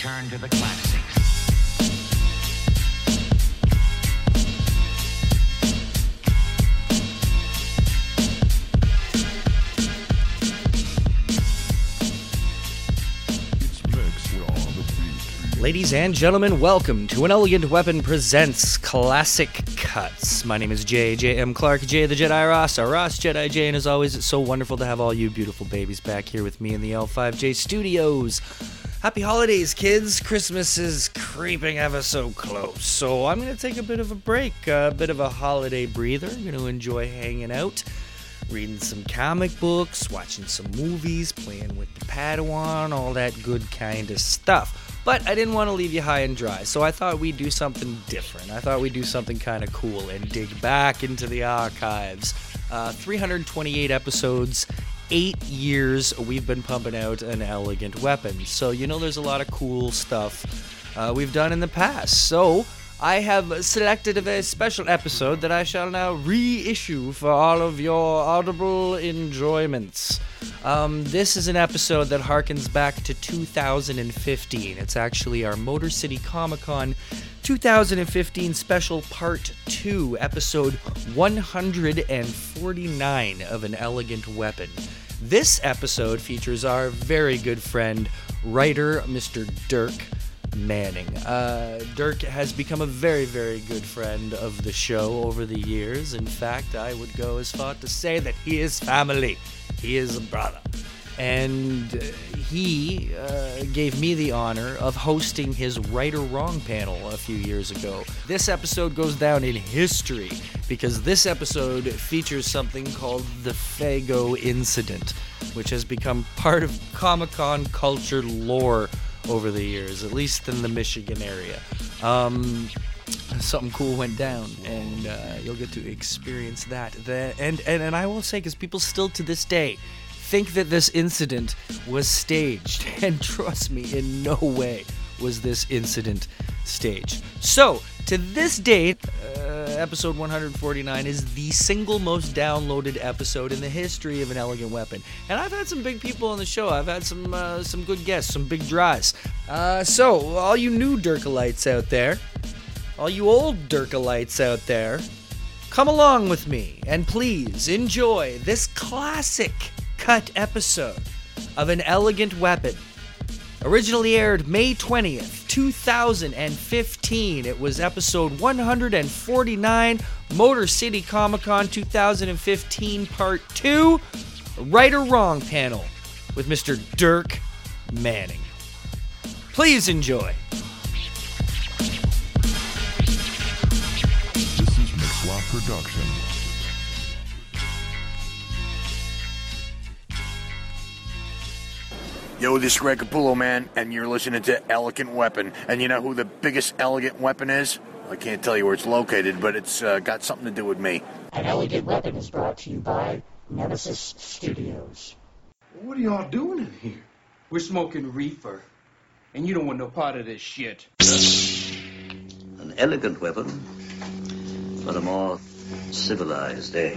return to the classics. Ladies and gentlemen, welcome to An Elegant Weapon Presents Classic Cuts. My name is J.J.M. Clark, J the Jedi Ross, our Ross Jedi J, and as always, it's so wonderful to have all you beautiful babies back here with me in the L5J studios. Happy holidays, kids! Christmas is creeping ever so close, so I'm going to take a bit of a break, a bit of a holiday breather. I'm going to enjoy hanging out reading some comic books, watching some movies, playing with the Padawan, all that good kind of stuff. But I didn't want to leave you high and dry, so I thought we'd do something different. I thought we'd do something kind of cool and dig back into the archives. Uh, 328 episodes, eight years we've been pumping out an elegant weapon. So, you know, there's a lot of cool stuff uh, we've done in the past. So, I have selected a very special episode that I shall now reissue for all of your audible enjoyments. Um, this is an episode that harkens back to 2015. It's actually our Motor City Comic Con 2015 special part 2, episode 149 of An Elegant Weapon. This episode features our very good friend, writer Mr. Dirk Manning. Uh, Dirk has become a very, very good friend of the show over the years. In fact, I would go as far to say that he is family. He is a brother. And he uh, gave me the honor of hosting his Right or Wrong panel a few years ago. This episode goes down in history because this episode features something called the Faygo Incident, which has become part of Comic Con culture lore over the years, at least in the Michigan area. Um, something cool went down, and uh, you'll get to experience that. And, and and I will say, because people still to this day think that this incident was staged, and trust me, in no way was this incident staged. So to this date, uh, episode 149 is the single most downloaded episode in the history of an elegant weapon. And I've had some big people on the show. I've had some uh, some good guests, some big draws. Uh, so all you new Dirkalites out there, all you old Dirkalites out there, come along with me and please enjoy this classic cut episode of an elegant weapon Originally aired May 20th, 2015. It was episode 149, Motor City Comic Con 2015, Part 2, Right or Wrong panel with Mr. Dirk Manning. Please enjoy. This is Mixlaw Production. Yo, this is Greg Capullo, man, and you're listening to Elegant Weapon. And you know who the biggest elegant weapon is? I can't tell you where it's located, but it's uh, got something to do with me. An Elegant Weapon is brought to you by Nemesis Studios. What are y'all doing in here? We're smoking reefer, and you don't want no part of this shit. An elegant weapon for a more civilized age.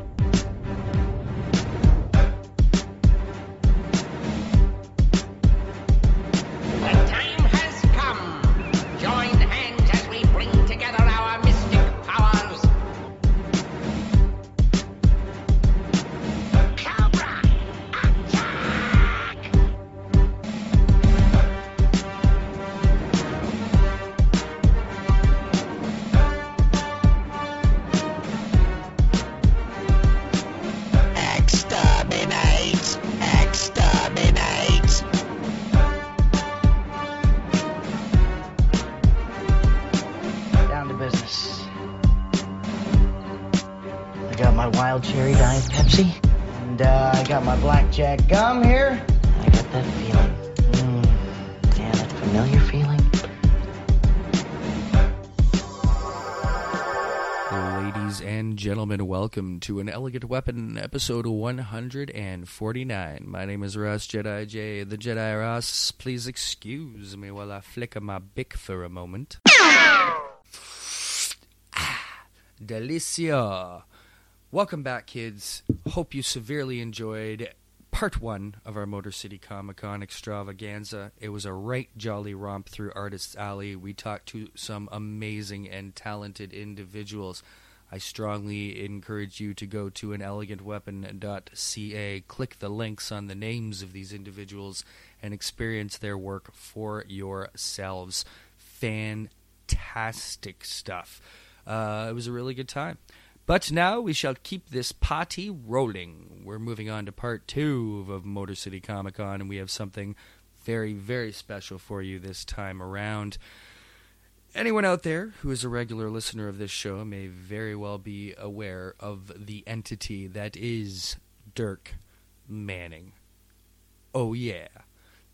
Welcome to an Elegant Weapon, episode 149. My name is Ross Jedi J, the Jedi Ross. Please excuse me while I flicker my Bic for a moment. Ah, Delicia. Welcome back, kids. Hope you severely enjoyed part one of our Motor City Comic Con extravaganza. It was a right jolly romp through Artists Alley. We talked to some amazing and talented individuals. I strongly encourage you to go to anelegantweapon.ca, click the links on the names of these individuals, and experience their work for yourselves. Fantastic stuff. Uh, it was a really good time. But now we shall keep this party rolling. We're moving on to part two of Motor City Comic Con, and we have something very, very special for you this time around. Anyone out there who is a regular listener of this show may very well be aware of the entity that is Dirk Manning. Oh, yeah.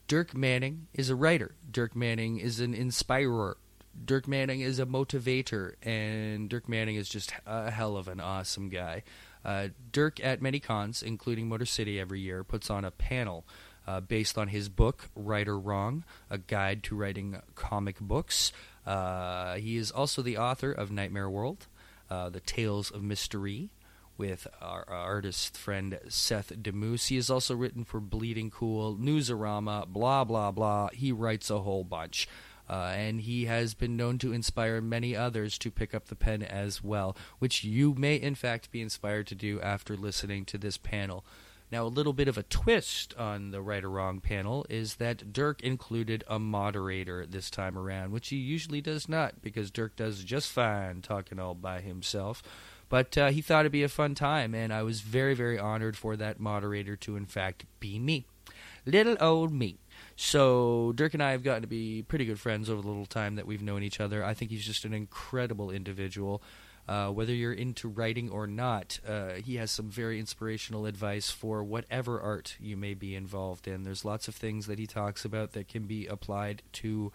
Dirk Manning is a writer. Dirk Manning is an inspirer. Dirk Manning is a motivator, and Dirk Manning is just a hell of an awesome guy. Uh, Dirk, at many cons, including Motor City every year, puts on a panel uh, based on his book, Right or Wrong A Guide to Writing Comic Books. Uh, he is also the author of Nightmare World, uh, The Tales of Mystery, with our, artist friend Seth Damoose. He has also written for Bleeding Cool, Newsarama, blah, blah, blah. He writes a whole bunch. Uh, and he has been known to inspire many others to pick up the pen as well, which you may in fact be inspired to do after listening to this panel. Now, a little bit of a twist on the right or wrong panel is that Dirk included a moderator this time around, which he usually does not, because Dirk does just fine talking all by himself. But uh, he thought it'd be a fun time, and I was very, very honored for that moderator to, in fact, be me. Little old me. So Dirk and I have gotten to be pretty good friends over the little time that we've known each other. I think he's just an incredible individual. Uh, whether you're into writing or not, uh, he has some very inspirational advice for whatever art you may be involved in. There's lots of things that he talks about that can be applied to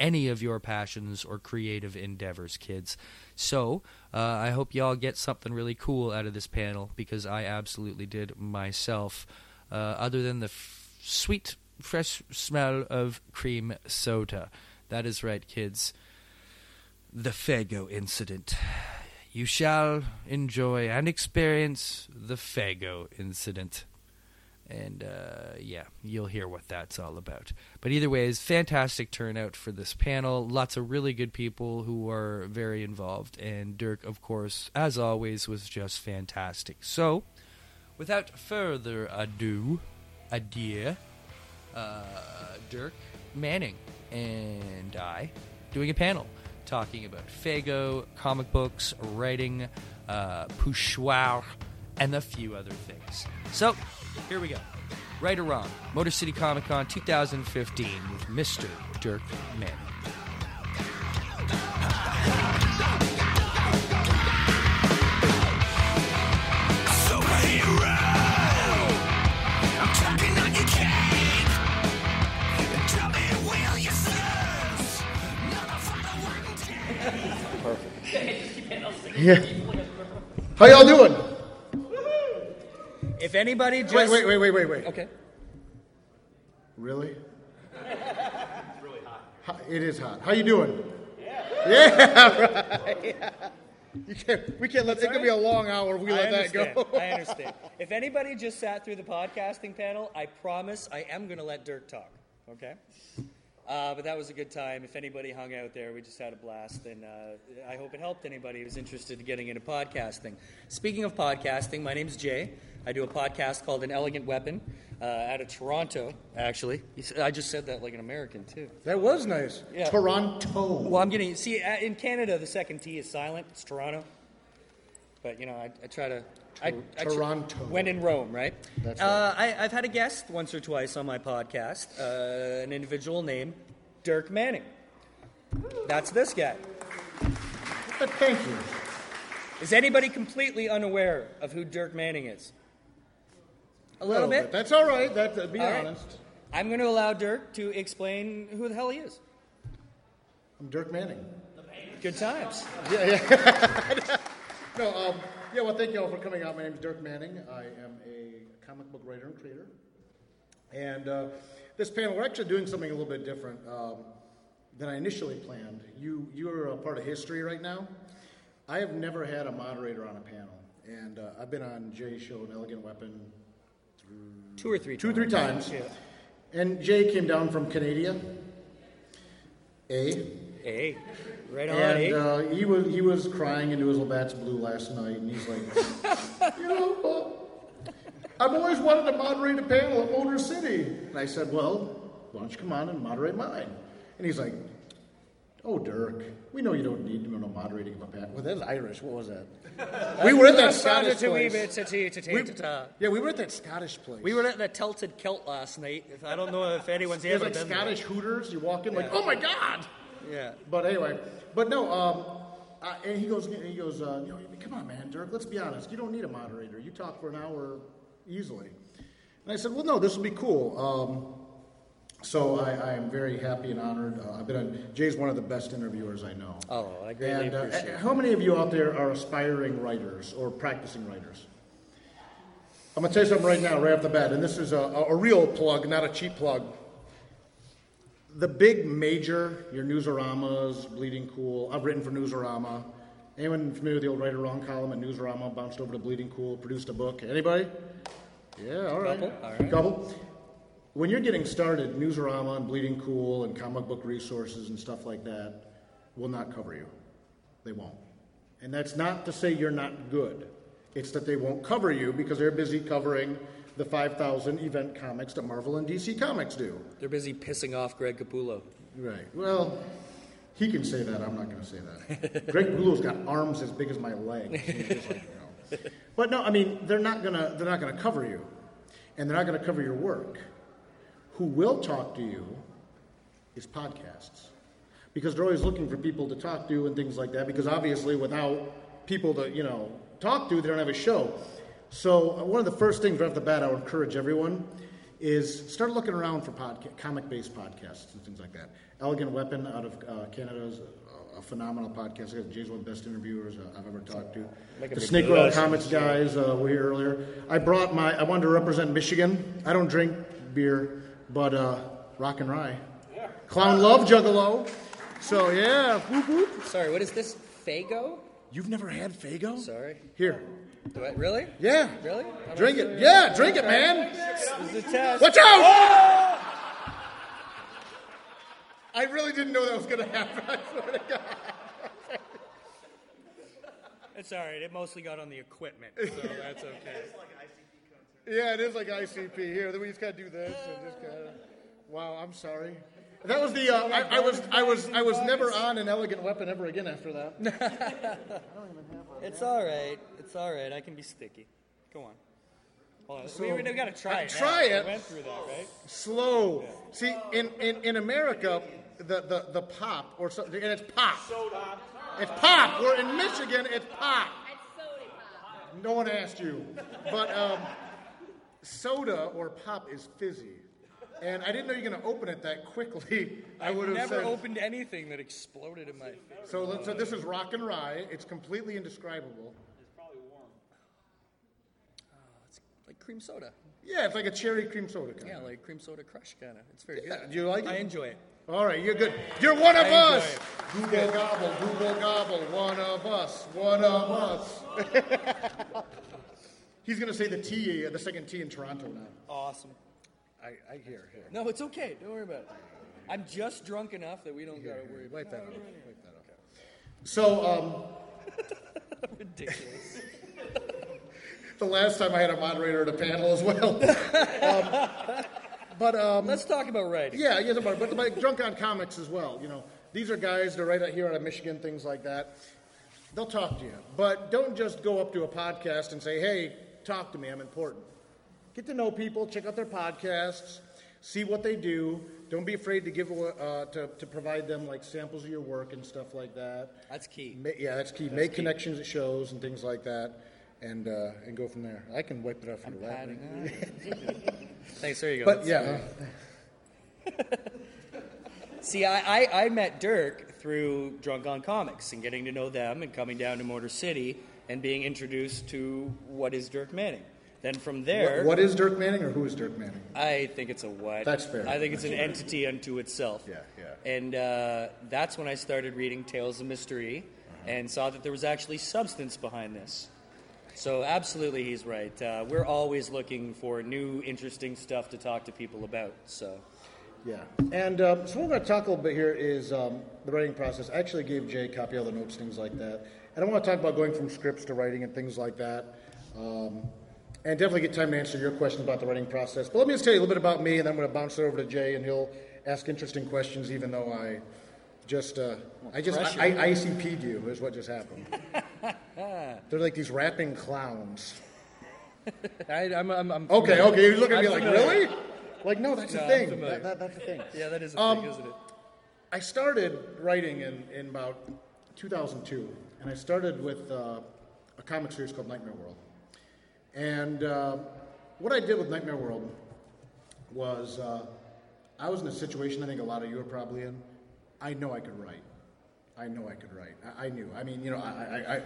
any of your passions or creative endeavors, kids. So, uh, I hope y'all get something really cool out of this panel because I absolutely did myself. Uh, other than the f- sweet, fresh smell of cream soda. That is right, kids. The Faygo incident. You shall enjoy and experience the Faygo incident. And uh, yeah, you'll hear what that's all about. But either way, it's fantastic turnout for this panel. Lots of really good people who are very involved. And Dirk, of course, as always, was just fantastic. So, without further ado, adieu, uh, Dirk Manning and I doing a panel talking about Faygo, comic books, writing, uh, poussoir, and a few other things. So, here we go. Right or wrong, Motor City Comic Con 2015 with Mr. Dirk Manning. Yeah. How y'all doing? If anybody just Wait, wait, wait, wait, wait, wait. Okay. Really? Hi- It is hot. How you doing? Yeah. right. Yeah. You can't, we can't let it could be a long hour if we let that go. I understand. If anybody just sat through the podcasting panel, I promise I am going to let Dirk talk. Okay? Uh, but that was a good time. If anybody hung out there, we just had a blast, and uh, I hope it helped anybody who's interested in getting into podcasting. Speaking of podcasting, my name's Jay. I do a podcast called An Elegant Weapon uh, out of Toronto, actually. I just said that like an American, too. That was nice. Yeah. Toronto. Well, I'm getting see uh, in Canada the second T is silent. It's Toronto, but you know I, I try to. I, I tr- Toronto. when in Rome, right? That's uh, I, I've had a guest once or twice on my podcast, uh, an individual named Dirk Manning. That's this guy. Thank you. Is anybody completely unaware of who Dirk Manning is? A little bit. That's all right. That, uh, be All right. honest. I'm going to allow Dirk to explain who the hell he is. I'm Dirk Manning. Good times. Yeah, yeah. no, um, yeah, well, thank you all for coming out. My name is Dirk Manning. I am a comic book writer and creator. And uh, this panel, we're actually doing something a little bit different um, than I initially planned. You, you're a part of history right now. I have never had a moderator on a panel, and uh, I've been on Jay's show, An Elegant Weapon, Two or three two or three times. times. And Jay came down from Canada. A. Hey, right on, And eh? uh, he was he was crying into his Labatt's blue last night, and he's like, you know, uh, I've always wanted to moderate a panel at Motor City. And I said, well, why don't you come on and moderate mine? And he's like, oh, Dirk, we know you don't need to know moderating of a panel. Well, that's Irish. What was that? we were at that Scottish place. We- yeah, we were at that Scottish place. We were at the Tilted Kilt last night. I don't know if anyone's There's ever like been there. Scottish Hooters. You walk in like, oh my god. Yeah. But anyway, but no. Um, uh, and he goes, he goes, uh, you know, come on, man, Dirk. Let's be honest. You don't need a moderator. You talk for an hour easily. And I said, well, no, this will be cool. Um, so I, I am very happy and honored. Uh, I've been on. Jay's one of the best interviewers I know. Oh, I greatly And uh, appreciate it. how many of you out there are aspiring writers or practicing writers? I'm gonna tell you something right now, right off the bat, and this is a, a real plug, not a cheap plug. The big major, your Newsaramas, Bleeding Cool. I've written for Newsarama. Anyone familiar with the old Right or Wrong column at Newsarama? Bounced over to Bleeding Cool, produced a book. Anybody? Yeah, all right. Couple, all right. Couple. When you're getting started, Newsarama and Bleeding Cool and comic book resources and stuff like that will not cover you. They won't. And that's not to say you're not good. It's that they won't cover you because they're busy covering the 5,000 event comics that Marvel and DC Comics do. They're busy pissing off Greg Capullo. Right. Well, he can say that. I'm not going to say that. Greg Capullo's got arms as big as my legs. Like, you know. But no, I mean, they're not going to they're not going to cover you, and they're not going to cover your work. Who will talk to you is podcasts, because they're always looking for people to talk to and things like that. Because obviously, without people to you know talk to, they don't have a show. So uh, one of the first things right off the bat, I would encourage everyone is start looking around for podca- comic-based podcasts and things like that. Elegant Weapon out of uh, Canada is a, a phenomenal podcast. I got Jay's one of the best interviewers uh, I've ever talked to. Make The Snake Oil. Comics guys uh, were here earlier. I brought my. I wanted to represent Michigan. I don't drink beer, but uh, Rock and Rye. Clown Love Juggalo. So yeah, whoop, whoop. Sorry, what is this? Faygo? You've never had Faygo? Sorry. Here. Do I, really? Yeah. Really? Drink it. Yeah, drink it, man. This is a test. Watch out! Oh! I really didn't know that was going to happen. I swear to God. It's all right. It mostly got on the equipment, so that's okay. Yeah, it is like ICP. Here, then we just gotta do this and just kind of. Wow, I'm sorry. That was the. Uh, I, I was. I was. I was never on an elegant weapon ever again after that. It's all right. It's all right. I can be sticky. Go on. Hold on. So- we, we got to try it. Try now. it. We went through that, right? Slow. See, in, in, in America, the, the, the pop or something, and it's pop. It's pop. We're in Michigan. It's pop. No one asked you, but um, soda or pop is fizzy, and I didn't know you were going to open it that quickly. I I've would have never said. opened anything that exploded in my face. So, so this is rock and rye. It's completely indescribable. It's probably warm. Uh, it's like cream soda. Yeah, it's like a cherry cream soda. Kind Yeah, like cream soda crush kind of. It's very Yeah, good. do you like it? I enjoy it. All right, you're good. You're one of I enjoy us. Google gobble, Google gobble. One of us. One of us. He's gonna say the T, uh, the second T in Toronto now. Awesome. I, I hear. Here. No, it's okay. Don't worry about it. I'm just drunk enough that we don't got to worry about Wipe that up. Wipe that up. So, um, Ridiculous. the last time I had a moderator at a panel as well. um, but um, Let's talk about writing. Yeah, yeah, but, but like drunk on comics as well. You know, these are guys they're right out here out of Michigan, things like that. They'll talk to you, but don't just go up to a podcast and say, "Hey, talk to me. I'm important." Get to know people, check out their podcasts, see what they do. Don't be afraid to give uh, to to provide them like samples of your work and stuff like that. That's key. Ma- yeah, that's key. Make connections at shows and things like that, and uh, and go from there. I can wipe it off your lap. Thanks. There you go. But That's- yeah, See, I, I, I met Dirk through Drunk on Comics and getting to know them and coming down to Motor City and being introduced to what is Dirk Manning. Then from there, what, is Dirk Manning or who is Dirk Manning? I think it's a what. That's fair. I think it's an entity unto itself. Yeah, yeah. And uh, that's when I started reading Tales of Mystery and saw that there was actually substance behind this. So, absolutely, he's right. Uh, we're always looking for new, interesting stuff to talk to people about. So, Yeah. And um, so what we're going to talk a little bit here is um, the writing process. I actually gave Jay a copy of the notes, things like that. And I want to talk about going from scripts to writing and things like that. Um, and definitely get time to answer your questions about the writing process. But let me just tell you a little bit about me, and then I'm going to bounce it over to Jay, and he'll ask interesting questions, even though I just, uh, I just, pressure. I, I ICP'd you, is what just happened. They're like these rapping clowns. I, I'm, I'm, I'm Okay, okay, you're looking at me I'm like, familiar. really? Like, no, that's No, the thing. That, that, that's the thing. Yeah, that is a Um, thing, isn't it? I started writing in, in about 2002, and I started with uh, a comic series called Nightmare World. And uh, what I did with Nightmare World was uh, I was in a situation I think a lot of you are probably in. I know I could write. I know I could write. I, I knew. I mean, you know, I, I, I,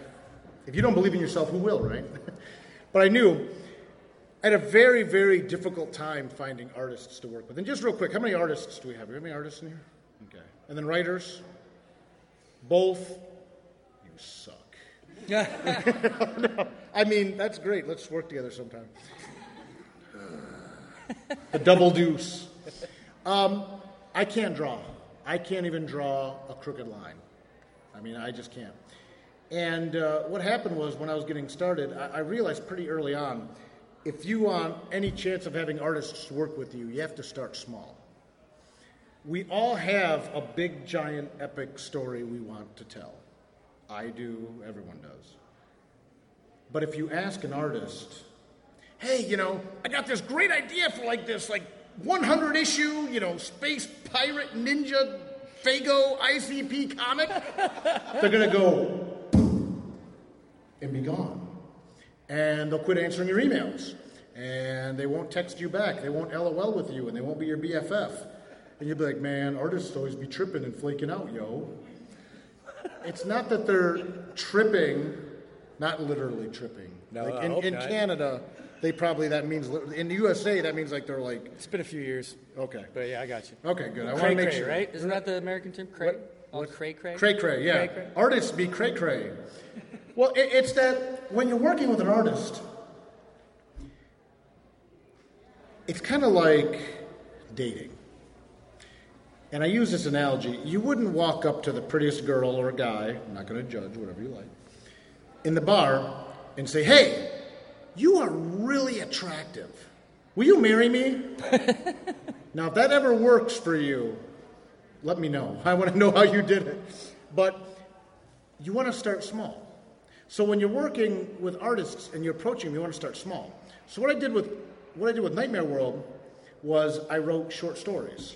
if you don't believe in yourself, who will, right? but I knew I had a very, very difficult time finding artists to work with. And just real quick, how many artists do we have? Do we have any artists in here? Okay. And then writers? Both? You suck. No, I mean, that's great. Let's work together sometime. the double deuce. Um, I can't draw. I can't even draw a crooked line. I mean, I just can't. And uh, what happened was when I was getting started, I, I realized pretty early on if you want any chance of having artists work with you, you have to start small. We all have a big, giant, epic story we want to tell. I do, everyone does. But if you ask an artist, hey, you know, I got this great idea for like this, like 100 issue, you know, space pirate ninja Faygo ICP comic, they're gonna go and be gone. And they'll quit answering your emails. And they won't text you back. They won't LOL with you, and they won't be your BFF. And you'll be like, man, artists always be tripping and flaking out, yo. It's not that they're tripping, not literally tripping. No, like I in, in. Canada, they probably that means in the USA that means like they're like It's been a few years, okay, but yeah, I got you. okay, good. I want to make sure, right? Isn't that the American term? Cray? Oh, cray cray? Cray cray, yeah. Cray cray. Artists be cray cray. well, it, it's that when you're working with an artist, it's kind of like dating. And I use this analogy. You wouldn't walk up to the prettiest girl or guy, I'm not going to judge, whatever you like, in the bar and say, hey, you are really attractive. Will you marry me? now, if that ever works for you, let me know. I want to know how you did it. But you want to start small. So when you're working with artists and you're approaching them, you want to start small. So what I did with what I did with Nightmare World was I wrote short stories.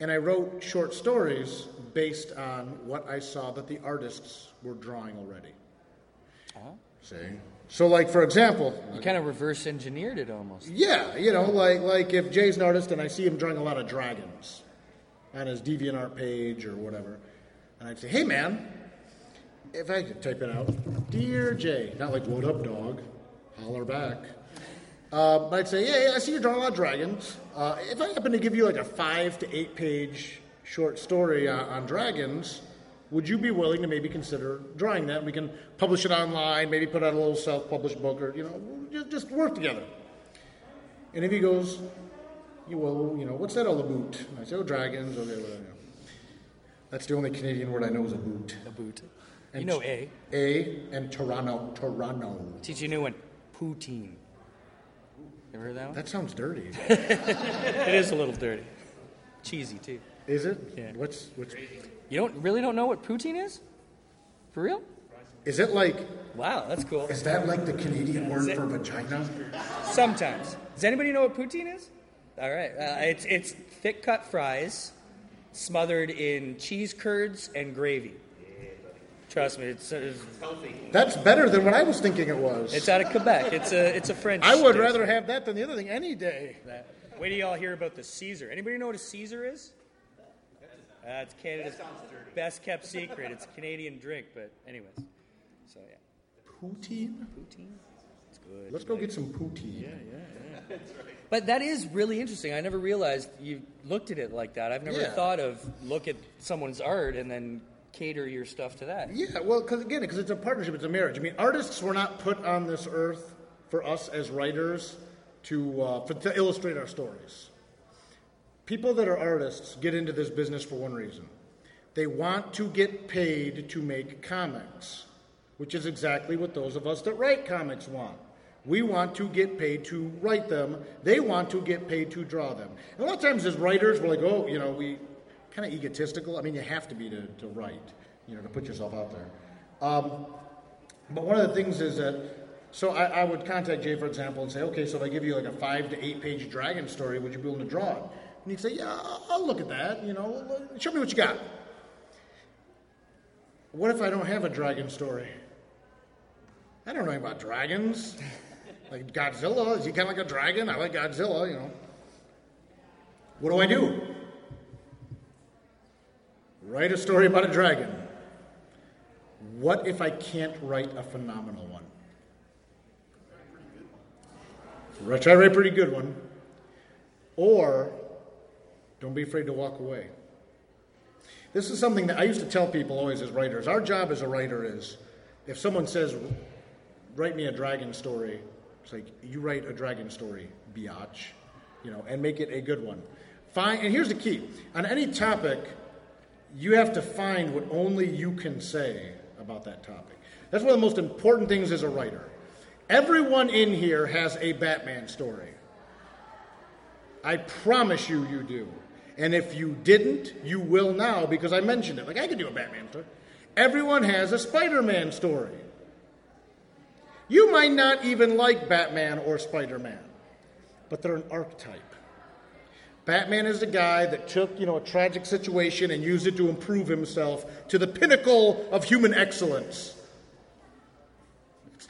And I wrote short stories based on what I saw that the artists were drawing already. See? So like for example, You kind of reverse engineered it almost. yeah, you know, like like if Jay's an artist and I see him drawing a lot of dragons on his DeviantArt page or whatever, and I'd say, "Hey, man, if I could type it out, dear Jay, not like what up, dog, holler back." Uh, but I'd say, "Yeah, I see you're drawing a lot of dragons. Uh, if I happen to give you like a five to eight page short story on, on dragons." Would you be willing to maybe consider drawing that? We can publish it online, maybe put out a little self-published book, or you know, just, just work together. And if he goes, you will, you know, what's that all about? And I say, oh, dragons, okay, whatever. That's the only Canadian word I know is a boot. A boot. And you know A. A and Toronto, Toronto. Teach you a new one. Poutine. Ever heard that one? That sounds dirty. it is a little dirty. Cheesy too. Is it? Yeah. What's what's? You don't really don't know what poutine is? For real? Is it like? Wow, that's cool. Is that like the Canadian word it- for vagina? Sometimes. Does anybody know what poutine is? All right. Uh, it's it's thick cut fries smothered in cheese curds and gravy. Trust me, it's, it's That's better than what I was thinking it was. it's out of Quebec. It's a it's a French. I would dish. rather have that than the other thing any day. That. Wait till y'all hear about the Caesar. Anybody know what a Caesar is? Uh, it's Canada's best kept secret. It's a Canadian drink, but anyways. So yeah, Poutine? poutine. It's good. Let's go get some poutine. Yeah, yeah. Yeah. But that is really interesting. I never realized you looked at it like that. I've never Yeah. thought of look at someone's art and then cater your stuff to that. Yeah, well, because again, because it's a partnership, it's a marriage. I mean, artists were not put on this earth for us as writers to uh, for, to illustrate our stories. People that are artists get into this business for one reason: they want to get paid to make comics, which is exactly what those of us that write comics want. We want to get paid to write them. They want to get paid to draw them. And a lot of times, as writers, we're like, oh, you know, we kind of egotistical. I mean, you have to be to, to write, you know, to put yourself out there. Um, but one of the things is that, so I, I would contact Jay, for example, and say, okay, so if I give you like a five to eight page dragon story, would you be willing to draw it? And he'd say, yeah, I'll- look at that. You know, show me what you got. What if I don't have a dragon story? I don't know about dragons. Like Godzilla, is he kind of like a dragon? I like Godzilla, you know. What do I do? Write a story about a dragon. What if I can't write a phenomenal one? Try to write a pretty good one. Or don't be afraid to walk away. This is something that I used to tell people always as writers. Our job as a writer is if someone says, write me a dragon story, it's like, you write a dragon story, biatch, you know, and make it a good one. Find, and here's the key on any topic, you have to find what only you can say about that topic. That's one of the most important things as a writer. Everyone in here has a Batman story. I promise you, you do. And if you didn't, you will now because I mentioned it. Like, I could do a Batman story. Everyone has a Spider Man story. You might not even like Batman or Spider Man, but they're an archetype. Batman is the guy that took, you know, a tragic situation and used it to improve himself to the pinnacle of human excellence.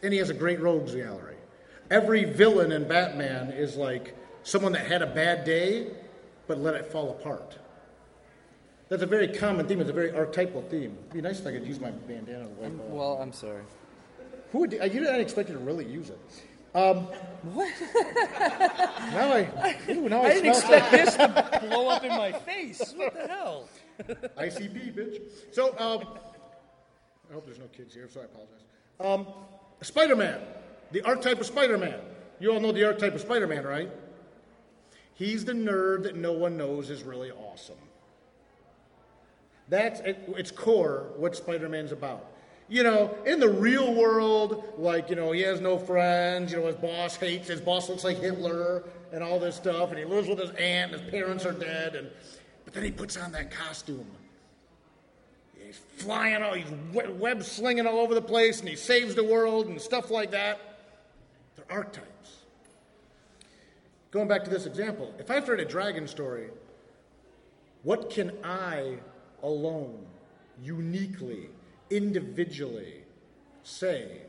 And he has a great rogues gallery. Every villain in Batman is like someone that had a bad day but let it fall apart. That's a very common theme. It's a very archetypal theme. It'd be nice if I could use my bandana. to wipe off. Well, I'm sorry. Who would, you didn't expect you to really use it. Um, what? now I, ooh, now I, I didn't expect this to blow up in my face. What the hell? ICP, bitch. So, um, I hope there's no kids here, so I apologize. Um, Spider Man, the archetype of Spider Man. You all know the archetype of Spider Man, right? He's the nerd that no one knows is really awesome. That's at its core what Spider Man's about. You know, in the real world, like, you know, he has no friends, you know, his boss hates, his boss looks like Hitler and all this stuff, and he lives with his aunt, and his parents are dead, and but then he puts on that costume. He's flying out, he's we- web slinging all over the place, and he saves the world and stuff like that. They're archetypes. Going back to this example, if I have to write a dragon story, what can I alone, uniquely, individually say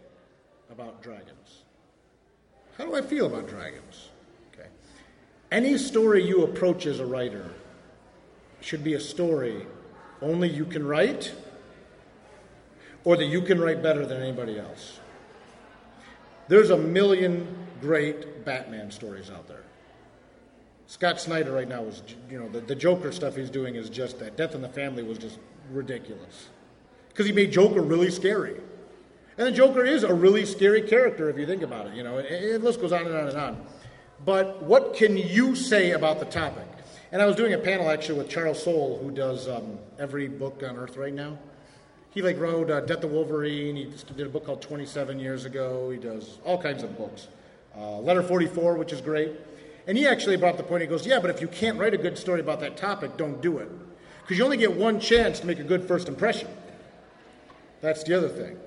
about dragons? How do I feel about dragons? Okay. Any story you approach as a writer should be a story only you can write or that you can write better than anybody else. There's a million great Batman stories out there. Scott Snyder right now is, you know, the, the Joker stuff he's doing is just that. Death in the Family was just ridiculous. Because he made Joker really scary. And the Joker is a really scary character if you think about it. You know, it, it, list goes on and on and on. But what can you say about the topic? And I was doing a panel actually with Charles Soule, who does um, every book on Earth right now. He like wrote uh, Death of Wolverine. He did a book called 27 years ago. He does all kinds of books. Uh, Letter 44, which is great. And he actually brought up the point. He goes, "Yeah, but if you can't write a good story about that topic, don't do it, because you only get one chance to make a good first impression." That's the other thing.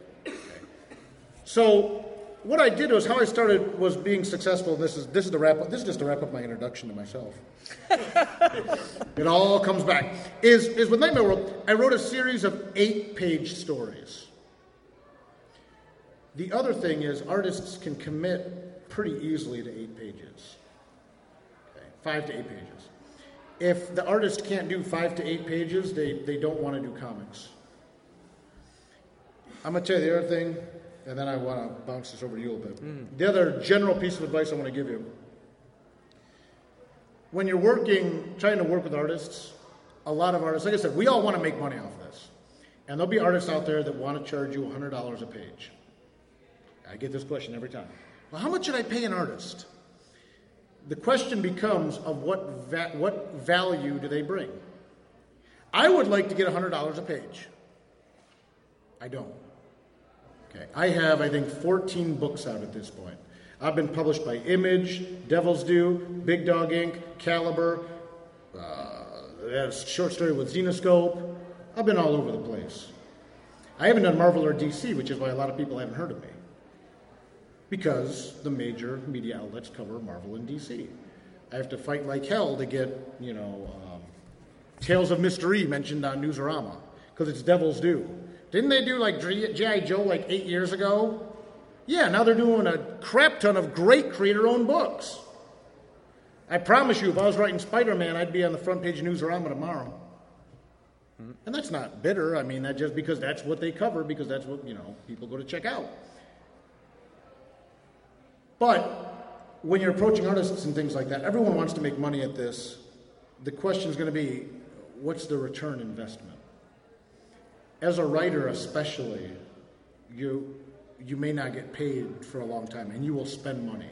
So what I did was how I started was being successful. This is this is the wrap up. This is just to wrap up my introduction to myself. it all comes back. Is is with Nightmare World? I wrote a series of eight page stories. The other thing is artists can commit pretty easily to eight pages. Okay, five to eight pages. If the artist can't do five to eight pages, they, they don't want to do comics. I'm going to tell you the other thing, and then I want to bounce this over to you a little bit. Hmm. The other general piece of advice I want to give you when you're working, trying to work with artists, a lot of artists, like I said, we all want to make money off of this. And there'll be artists out there that want to charge you $100 a page. I get this question every time. Well, how much should I pay an artist? The question becomes of what, va- what value do they bring? I would like to get $100 a page. I don't. Okay. I have, I think, 14 books out at this point. I've been published by Image, Devil's Due, Big Dog Ink, Caliber, uh, a short story with Xenoscope. I've been all over the place. I haven't done Marvel or DC, which is why a lot of people haven't heard of me. Because the major media outlets cover Marvel and DC. I have to fight like hell to get, you know, um, Tales of Mystery mentioned on Newsarama, because it's Devil's Due. Didn't they do like G.I. Joe like eight years ago? Yeah, now they're doing a crap ton of great creator owned books. I promise you, if I was writing Spider Man, I'd be on the front page of Newsarama tomorrow. And that's not bitter. I mean, that just because that's what they cover, because that's what, you know, people go to check out. But when you're approaching artists and things like that, everyone wants to make money at this. The question is going to be what's the return investment? As a writer, especially, you, you may not get paid for a long time and you will spend money.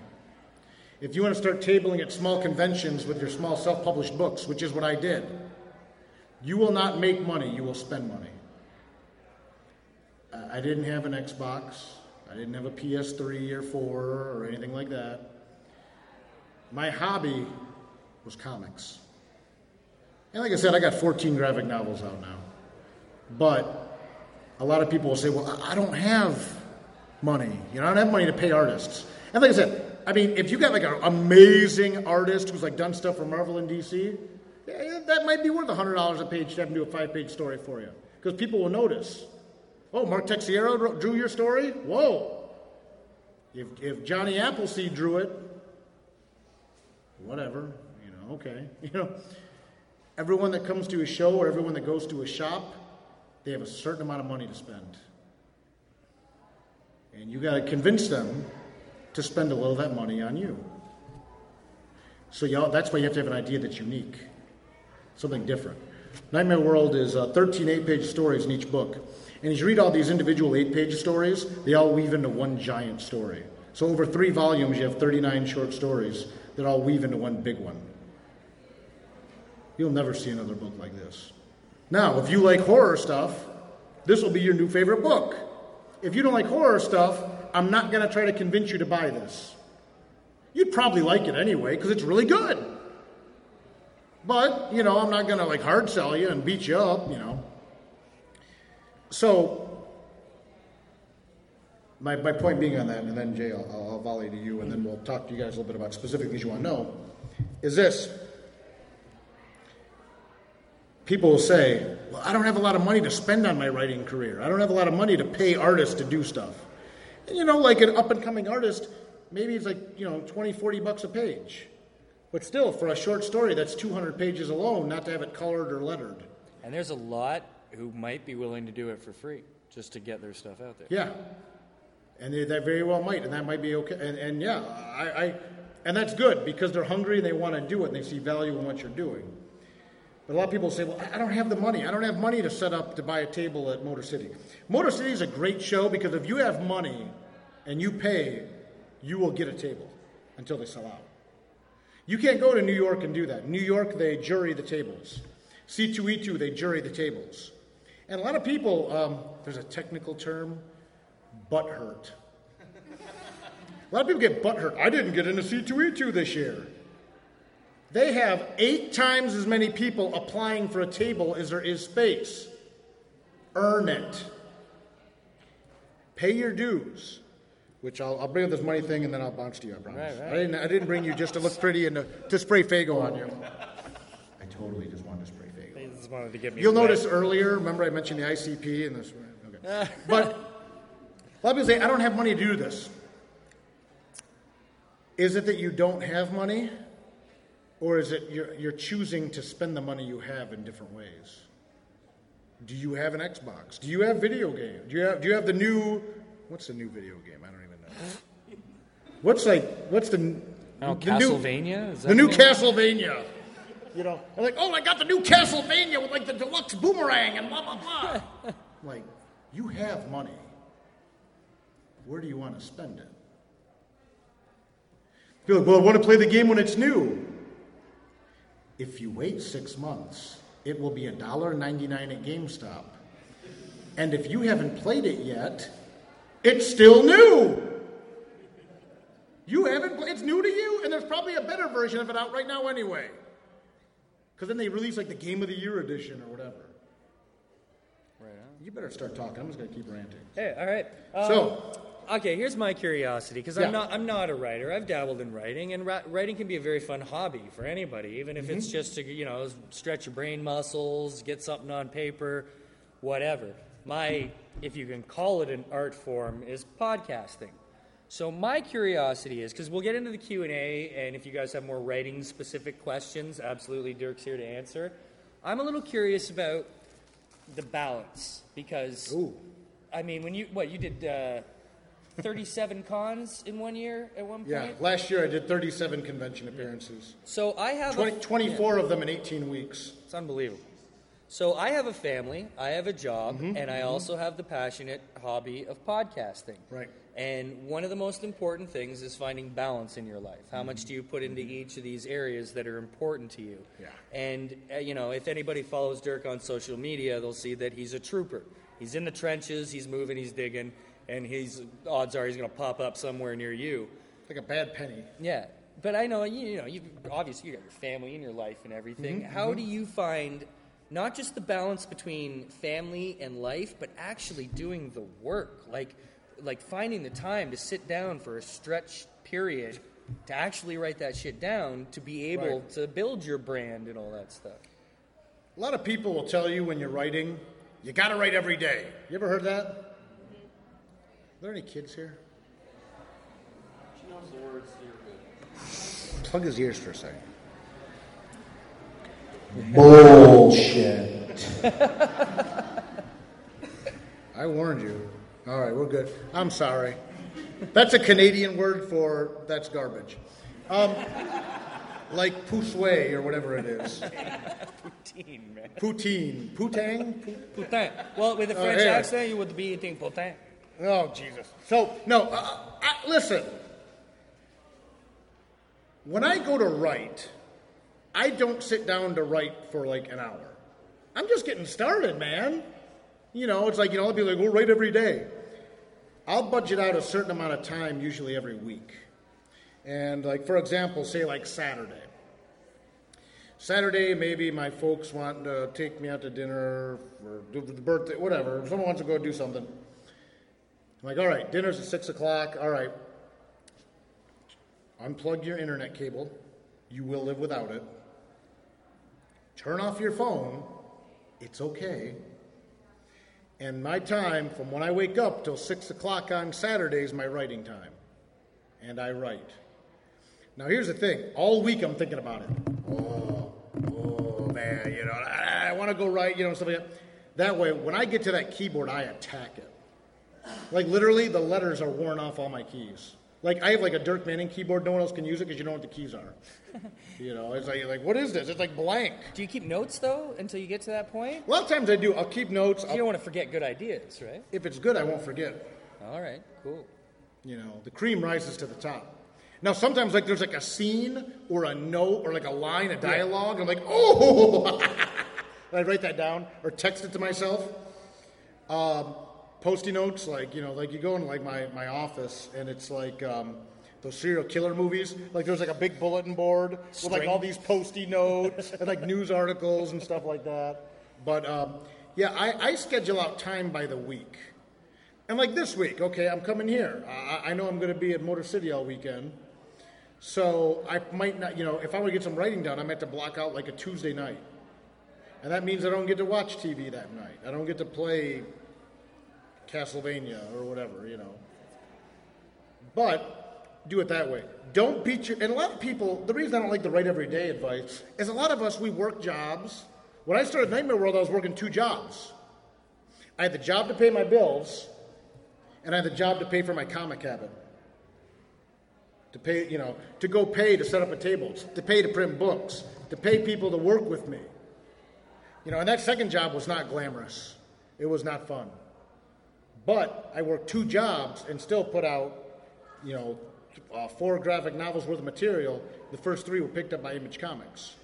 If you want to start tabling at small conventions with your small self published books, which is what I did, you will not make money, you will spend money. I didn't have an Xbox, I didn't have a PS3 or 4 or anything like that. My hobby was comics. And like I said, I got 14 graphic novels out now. But a lot of people will say, well, I don't have money. You know, I don't have money to pay artists. And like I said, I mean, if you got like an amazing artist who's like done stuff for Marvel and DC, eh, that might be worth $100 a page to have him do a five page story for you. Because people will notice. Oh, Mark Texeira wrote- drew your story? Whoa. If, if Johnny Appleseed drew it, whatever, you know, okay. You know, everyone that comes to a show or everyone that goes to a shop, they have a certain amount of money to spend. And you got to convince them to spend a little of that money on you. So y'all, that's why you have to have an idea that's unique, something different. Nightmare World is uh, 13 eight page stories in each book. And as you read all these individual eight page stories, they all weave into one giant story. So over three volumes, you have 39 short stories that all weave into one big one. You'll never see another book like this. Now, if you like horror stuff, this will be your new favorite book. If you don't like horror stuff, I'm not going to try to convince you to buy this. You'd probably like it anyway because it's really good. But, you know, I'm not going to like hard sell you and beat you up, you know. So, my, my point being on that, and then Jay, I'll, I'll volley to you, and then we'll talk to you guys a little bit about specific things you want to know, is this. People will say, Well, I don't have a lot of money to spend on my writing career. I don't have a lot of money to pay artists to do stuff. And you know, like an up and coming artist, maybe it's like, you know, 20, 40 bucks a page. But still, for a short story, that's 200 pages alone, not to have it colored or lettered. And there's a lot who might be willing to do it for free just to get their stuff out there. Yeah, and they, they very well might, and that might be okay. And, and yeah, I, I, and that's good because they're hungry and they want to do it and they see value in what you're doing. But a lot of people say, "Well, I don't have the money. I don't have money to set up to buy a table at Motor City." Motor City is a great show because if you have money and you pay, you will get a table until they sell out. You can't go to New York and do that. New York, they jury the tables. C2E2, they jury the tables. And a lot of people, um, there's a technical term, butt hurt. A lot of people get butt hurt. I didn't get into C2E2 this year. They have eight times as many people applying for a table as there is space. Earn it. Pay your dues. Which I'll, I'll bring up this money thing and then I'll bounce to you, I promise. Right, right. I, didn't, I didn't bring you just to look pretty and to, to spray Faygo on you. I totally just wanted to spray Faygo. They just wanted to get me You'll wet. notice earlier, remember I mentioned the ICP and this. Okay. But a lot of people say, I don't have money to do this. Is it that you don't have money? Or is it you're, you're choosing to spend the money you have in different ways? Do you have an Xbox? Do you have video games? Do you have, do you have the new, what's the new video game? I don't even know. What's like, what's the, Oh, the new, Castlevania? Is that the new? Castlevania. You know, I'm like, oh, I got the new Castlevania with like the deluxe boomerang and blah blah blah. Like, you have money. Where do you want to spend it? Be like, well, I want to play the game when it's new. If you wait six months, it will be $1.99 at GameStop. And if you haven't played it yet, it's still new. You haven't, it's new to you, and there's probably a better version of it out right now anyway. Because then they release like the Game of the Year edition or whatever. Right on. You better start talking. I'm just going to keep ranting. Hey, all right. Um, So- okay, here's my curiosity because I'm not I'm not a writer. I've dabbled in writing, and ri- writing can be a very fun hobby for anybody, even if it's Mhm. just to you know stretch your brain muscles, get something on paper, whatever. My, if you can call it an art form, is podcasting. So my curiosity is because we'll get into the Q and A, and if you guys have more writing specific questions, absolutely Dirk's here to answer. I'm a little curious about the balance because I mean, when you what you did uh, 37 cons in one year at one point. Yeah, last year I did 37 convention appearances. So I have a- 20, 24 of them in 18 weeks. It's unbelievable. So I have a family, I have a job, Mm-hmm, and I also have the passionate hobby of podcasting. Right. And one of the most important things is finding balance in your life. How much do you put into each of these areas that are important to you? Yeah. And uh, you know, if anybody follows Dirk on social media, they'll see that he's a trooper. He's in the trenches, he's moving, he's digging, and he's odds are he's going to pop up somewhere near you. Like a bad penny. Yeah, but I know you, you know you obviously you got your family and your life and everything. Mhm, How mhm. do you find not just the balance between family and life, but actually doing the work, like like finding the time to sit down for a stretch period to actually write that shit down to be able Right. to build your brand and all that stuff. A lot of people will tell you when you're writing, you got to write every day. You ever heard that? Mm-hmm. Are there any kids here? She knows the words Plug his ears for a second. Bullshit. I warned you. All right, we're good. I'm sorry. That's a Canadian word for that's garbage. Um, like poussoir or whatever it is. Poutine, man. Poutine. Poutang? Poutine. Well, with a Oh, French yeah. accent, you would be eating poutine. Oh, Jesus. So, no, uh, I, listen. When I go to write, I don't sit down to write for like an hour. I'm just getting started, man. You know, it's like, you know, I'll be like, we'll write every day. I'll budget out a certain amount of time, usually every week. And, like, for example, say like Saturday. Saturday, maybe my folks want to take me out to dinner or do the birthday, whatever. Someone wants to go do something. I'm like, all right, dinner's at six o'clock. All right. Unplug your internet cable. You will live without it. Turn off your phone. It's okay. And my time from when I wake up till six o'clock on Saturday is my writing time. And I write. Now, here's the thing all week I'm thinking about it. Oh, oh, man, you know, I, want to go write, you know, stuff like that. That way, when I get to that keyboard, I attack it. Like literally, the letters are worn off all my keys. Like I have like a Dirk Manning keyboard. No one else can use it because you don't know what the keys are. you know, it's like like what is this? It's like blank. Do you keep notes though until you get to that point? A lot of times I do. I'll keep notes. You don't want to forget good ideas, right? If it's good, I won't forget. All right, cool. You know, the cream rises to the top. Now sometimes like there's like a scene or a note or like a line, a dialogue. I'm like, oh, and I write that down or text it to myself. Um, posty notes, like you know, like you go in like my, my office and it's like um, those serial killer movies. Like there's like a big bulletin board with like all these posty notes and like news articles and stuff like that. But um, yeah, I, I schedule out time by the week. And like this week, okay, I'm coming here. I, I know I'm going to be at Motor City all weekend. So I might not, you know, if I want to get some writing done, I might have to block out like a Tuesday night. And that means I don't get to watch TV that night. I don't get to play Castlevania or whatever, you know. But do it that way. Don't beat your. And a lot of people, the reason I don't like the write every day advice is a lot of us, we work jobs. When I started Nightmare World, I was working two jobs. I had the job to pay my bills, and I had the job to pay for my comic habit. To pay, you know, to go pay to set up a table, to pay to print books, to pay people to work with me. You know, and that second job was not glamorous. It was not fun. But I worked two jobs and still put out, you know, uh, four graphic novels worth of material. The first three were picked up by Image Comics.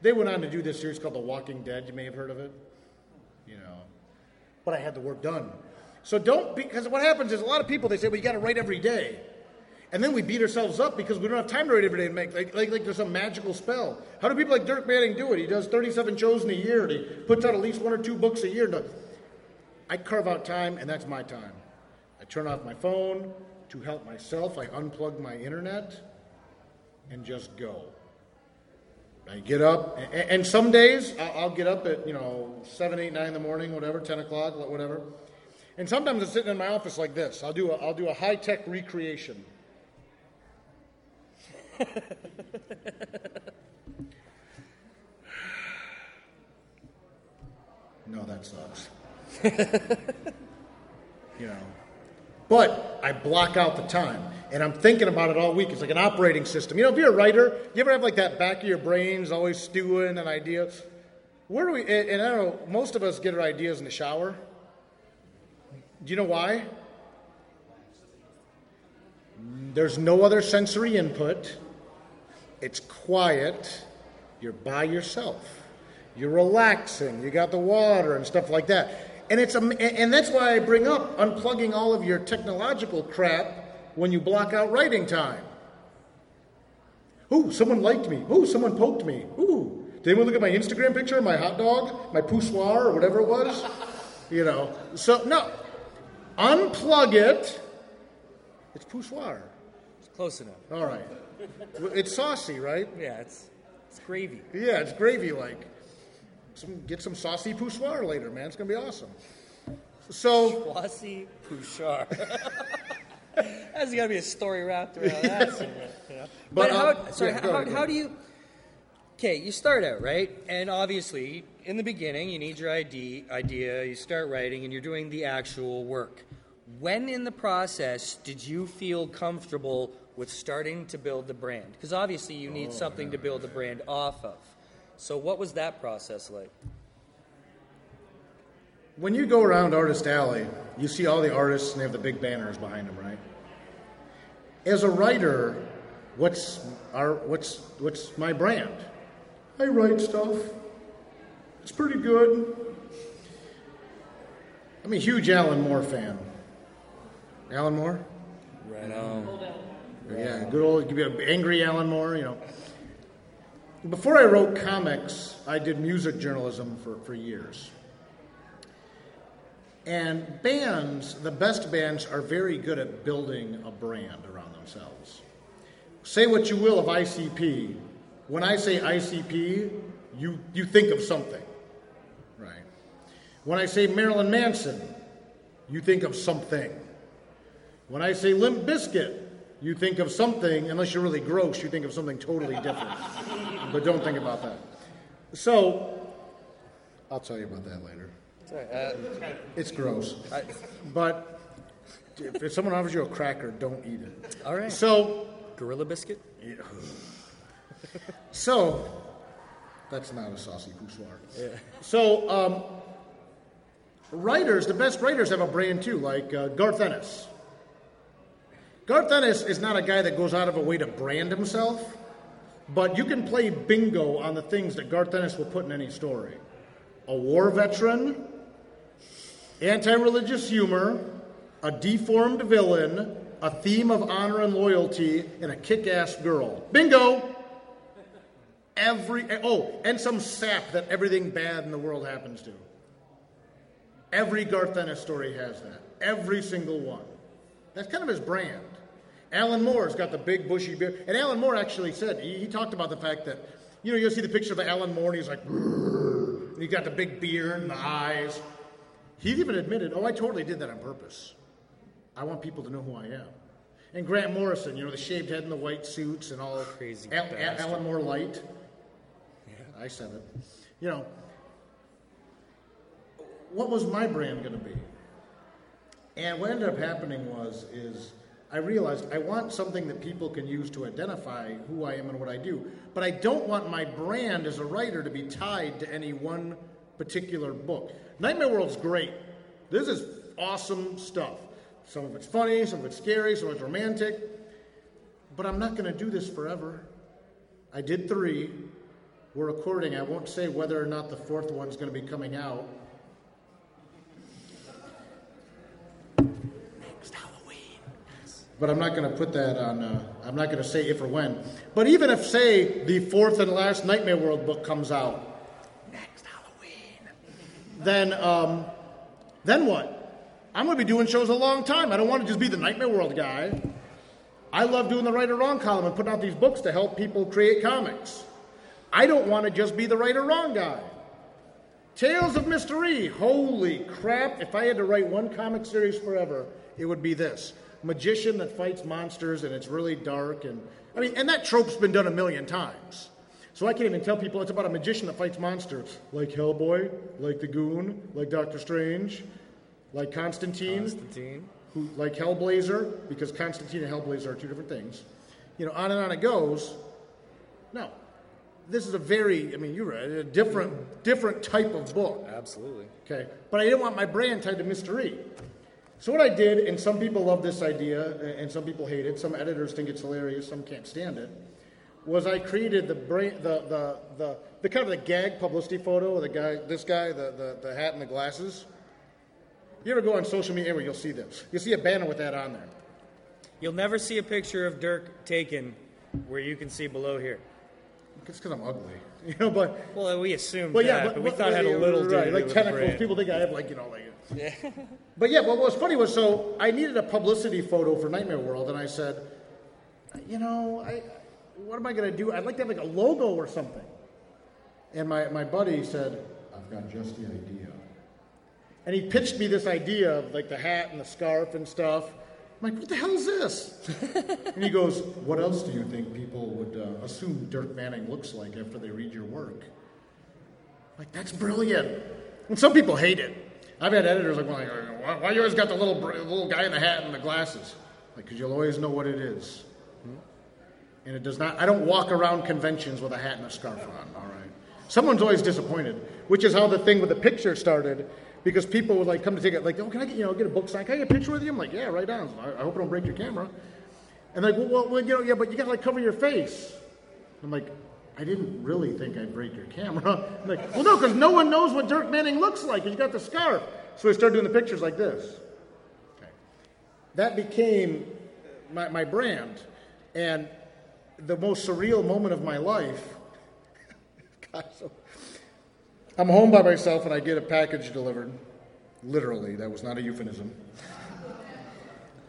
They went on to do this series called The Walking Dead. You may have heard of it. You know, but I had the work done. So don't because what happens is a lot of people they say, well, you got to write every day, and then we beat ourselves up because we don't have time to write every day and make like, like like there's some magical spell. How do people like Dirk Manning do it? He does 37 shows in a year. And he puts out at least one or two books a year. I carve out time, and that's my time. I turn off my phone to help myself. I unplug my internet and just go. I get up, and some days I'll get up at you know seven, eight, nine in the morning, whatever, ten o'clock, whatever. And sometimes I'm sitting in my office like this. I'll do a, I'll do a high tech recreation. no, that sucks. you know, but I block out the time, and I'm thinking about it all week. It's like an operating system. You know, if you're a writer, you ever have like that back of your brains always stewing an idea? Where do we? And I don't know. Most of us get our ideas in the shower. Do you know why? There's no other sensory input. It's quiet. You're by yourself. You're relaxing. You got the water and stuff like that. And it's and that's why I bring up unplugging all of your technological crap when you block out writing time. Ooh, someone liked me. Ooh, someone poked me. Ooh, did anyone look at my Instagram picture, my hot dog, my poussoir, or whatever it was? You know. So no, unplug it. It's poussoir. It's close enough. All right. It's saucy, right? Yeah, it's it's gravy. Yeah, it's gravy like. Some, get some saucy poussoir later, man. It's gonna be awesome. So Schwassy Pouchard. There's got to be a story wrapped around that. somewhere, you know? But, But, uh, how, sorry, yeah, how, ahead, how, do you? Okay, you start out right, and obviously in the beginning you need your idea. Idea. You start writing, and you're doing the actual work. When in the process did you feel comfortable with starting to build the brand? Because obviously you need something to build the brand off of. So what was that process like? when you go around Artist Alley, you see all the artists and they have the big banners behind them, right? As a writer, what's our what's what's my brand? I write stuff. It's pretty good. I'm a huge Alan Moore fan. Alan Moore? Right on. Yeah, good old give you an angry Alan Moore, you know. Before I wrote comics, I did music journalism for, for years. And bands, the best bands, are very good at building a brand around themselves. Say what you will of ICP. When I say ICP, you, you think of something, right? When I say Marilyn Manson, you think of something. When I say Limp Bizkit, you think of something, unless you're really gross, you think of something totally different. but don't think about that. So, I'll tell you about that later. Uh, It's gross. I- But if, if someone offers you a cracker, don't eat it. all right. So, Gorilla biscuit. so that's not a saucy poussoir. So, um, writers, the best writers have a brand too, like uh, Garth Ennis. Garth Ennis is not a guy that goes out of a way to brand himself, but you can play bingo on the things that Garth Ennis will put in any story. A war veteran, anti religious humor, a deformed villain, a theme of honor and loyalty, and a kick ass girl. Bingo! Every, oh, and some sap that everything bad in the world happens to. Every Garth Ennis story has that. Every single one. That's kind of his brand. Alan Moore's got the big bushy beard. And Alan Moore actually said, he, he talked about the fact that, you know, you'll see the picture of Alan Moore and he's like, and he got the big beard and the eyes. He even admitted, oh, I totally did that on purpose. I want people to know who I am. And Grant Morrison, you know, the shaved head and the white suits and all. Crazy Al- Al- Alan Moore light. Yeah, I said it. You know, what was my brand going to be? And what ended up happening was, is I realized I want something that people can use to identify who I am and what I do. But I don't want my brand as a writer to be tied to any one particular book. Nightmare World's great. This is awesome stuff. Some of it's funny, some of it's scary, some of it's romantic. But I'm not going to do this forever. I did three. We're recording. I won't say whether or not the fourth one's going to be coming out. Next Halloween. But I'm not going to put that on, uh, I'm not going to say if or when. But even if, say, the fourth and last Nightmare World book comes out, next Halloween, then, um, then what? I'm going to be doing shows a long time. I don't want to just be the Nightmare World guy. I love doing the right or wrong column and putting out these books to help people create comics. I don't want to just be the right or wrong guy. Tales of Mr. Rhee. Holy crap. If I had to write one comic series forever, it would be this magician that fights monsters and it's really dark. And I mean, and that trope's been done a million times. So I can't even tell people it's about a magician that fights monsters like Hellboy, like the Goon, like Doctor Strange, like Constantine. Constantine. Who, like Hellblazer, because Constantine and Hellblazer are two different things. You know, on and on it goes. No, this is a very, I mean, you're right, a different, different type of book. Absolutely. Okay, but I didn't want my brand tied to Mr. Rhee. So what I did, and some people love this idea, and some people hate it. Some editors think it's hilarious. Some can't stand it. Was I created the brain, the the the, the kind of the gag publicity photo of the guy, this guy, the the, the hat and the glasses. You ever go on social media where you'll see this? You'll see a banner with that on there. You'll never see a picture of Dirk taken where you can see below here. It's because I'm ugly, you know. But Well, we assumed But yeah, that, but, but we but- thought it had a little right, like tentacles. People think I have like you know like. Yeah. But yeah, what was funny was so I needed a publicity photo for Nightmare World, and I said, you know, I what am I going to do? I'd like to have like a logo or something. And my my buddy said, I've got just the idea. And he pitched me this idea of like the hat and the scarf and stuff. I'm like, what the hell is this? and he goes, what else do you think people would uh, assume Dirk Manning looks like after they read your work? Like, that's brilliant. And some people hate it. I've had editors like, like, why, why you always got the little, little guy in the hat and the glasses? Like, because you'll always know what it is. Hmm? And it does not, I don't walk around conventions with a hat and a scarf on, all right? Someone's always disappointed, which is how the thing with the picture started, because people would like come to take it, like, oh, can I get, you know, get a book signed? Can I get a picture with you? I'm like, yeah, right on. I, I hope I don't break your camera. And like, well, well, you know, yeah, but you got to like cover your face. I'm like, I didn't really think I'd break your camera. I'm like, well, no, because no one knows what Dirk Manning looks like. He's got the scarf. So I started doing the pictures like this. Okay. That became my, my brand. And the most surreal moment of my life. God, so I'm home by myself and I get a package delivered. Literally, that was not a euphemism.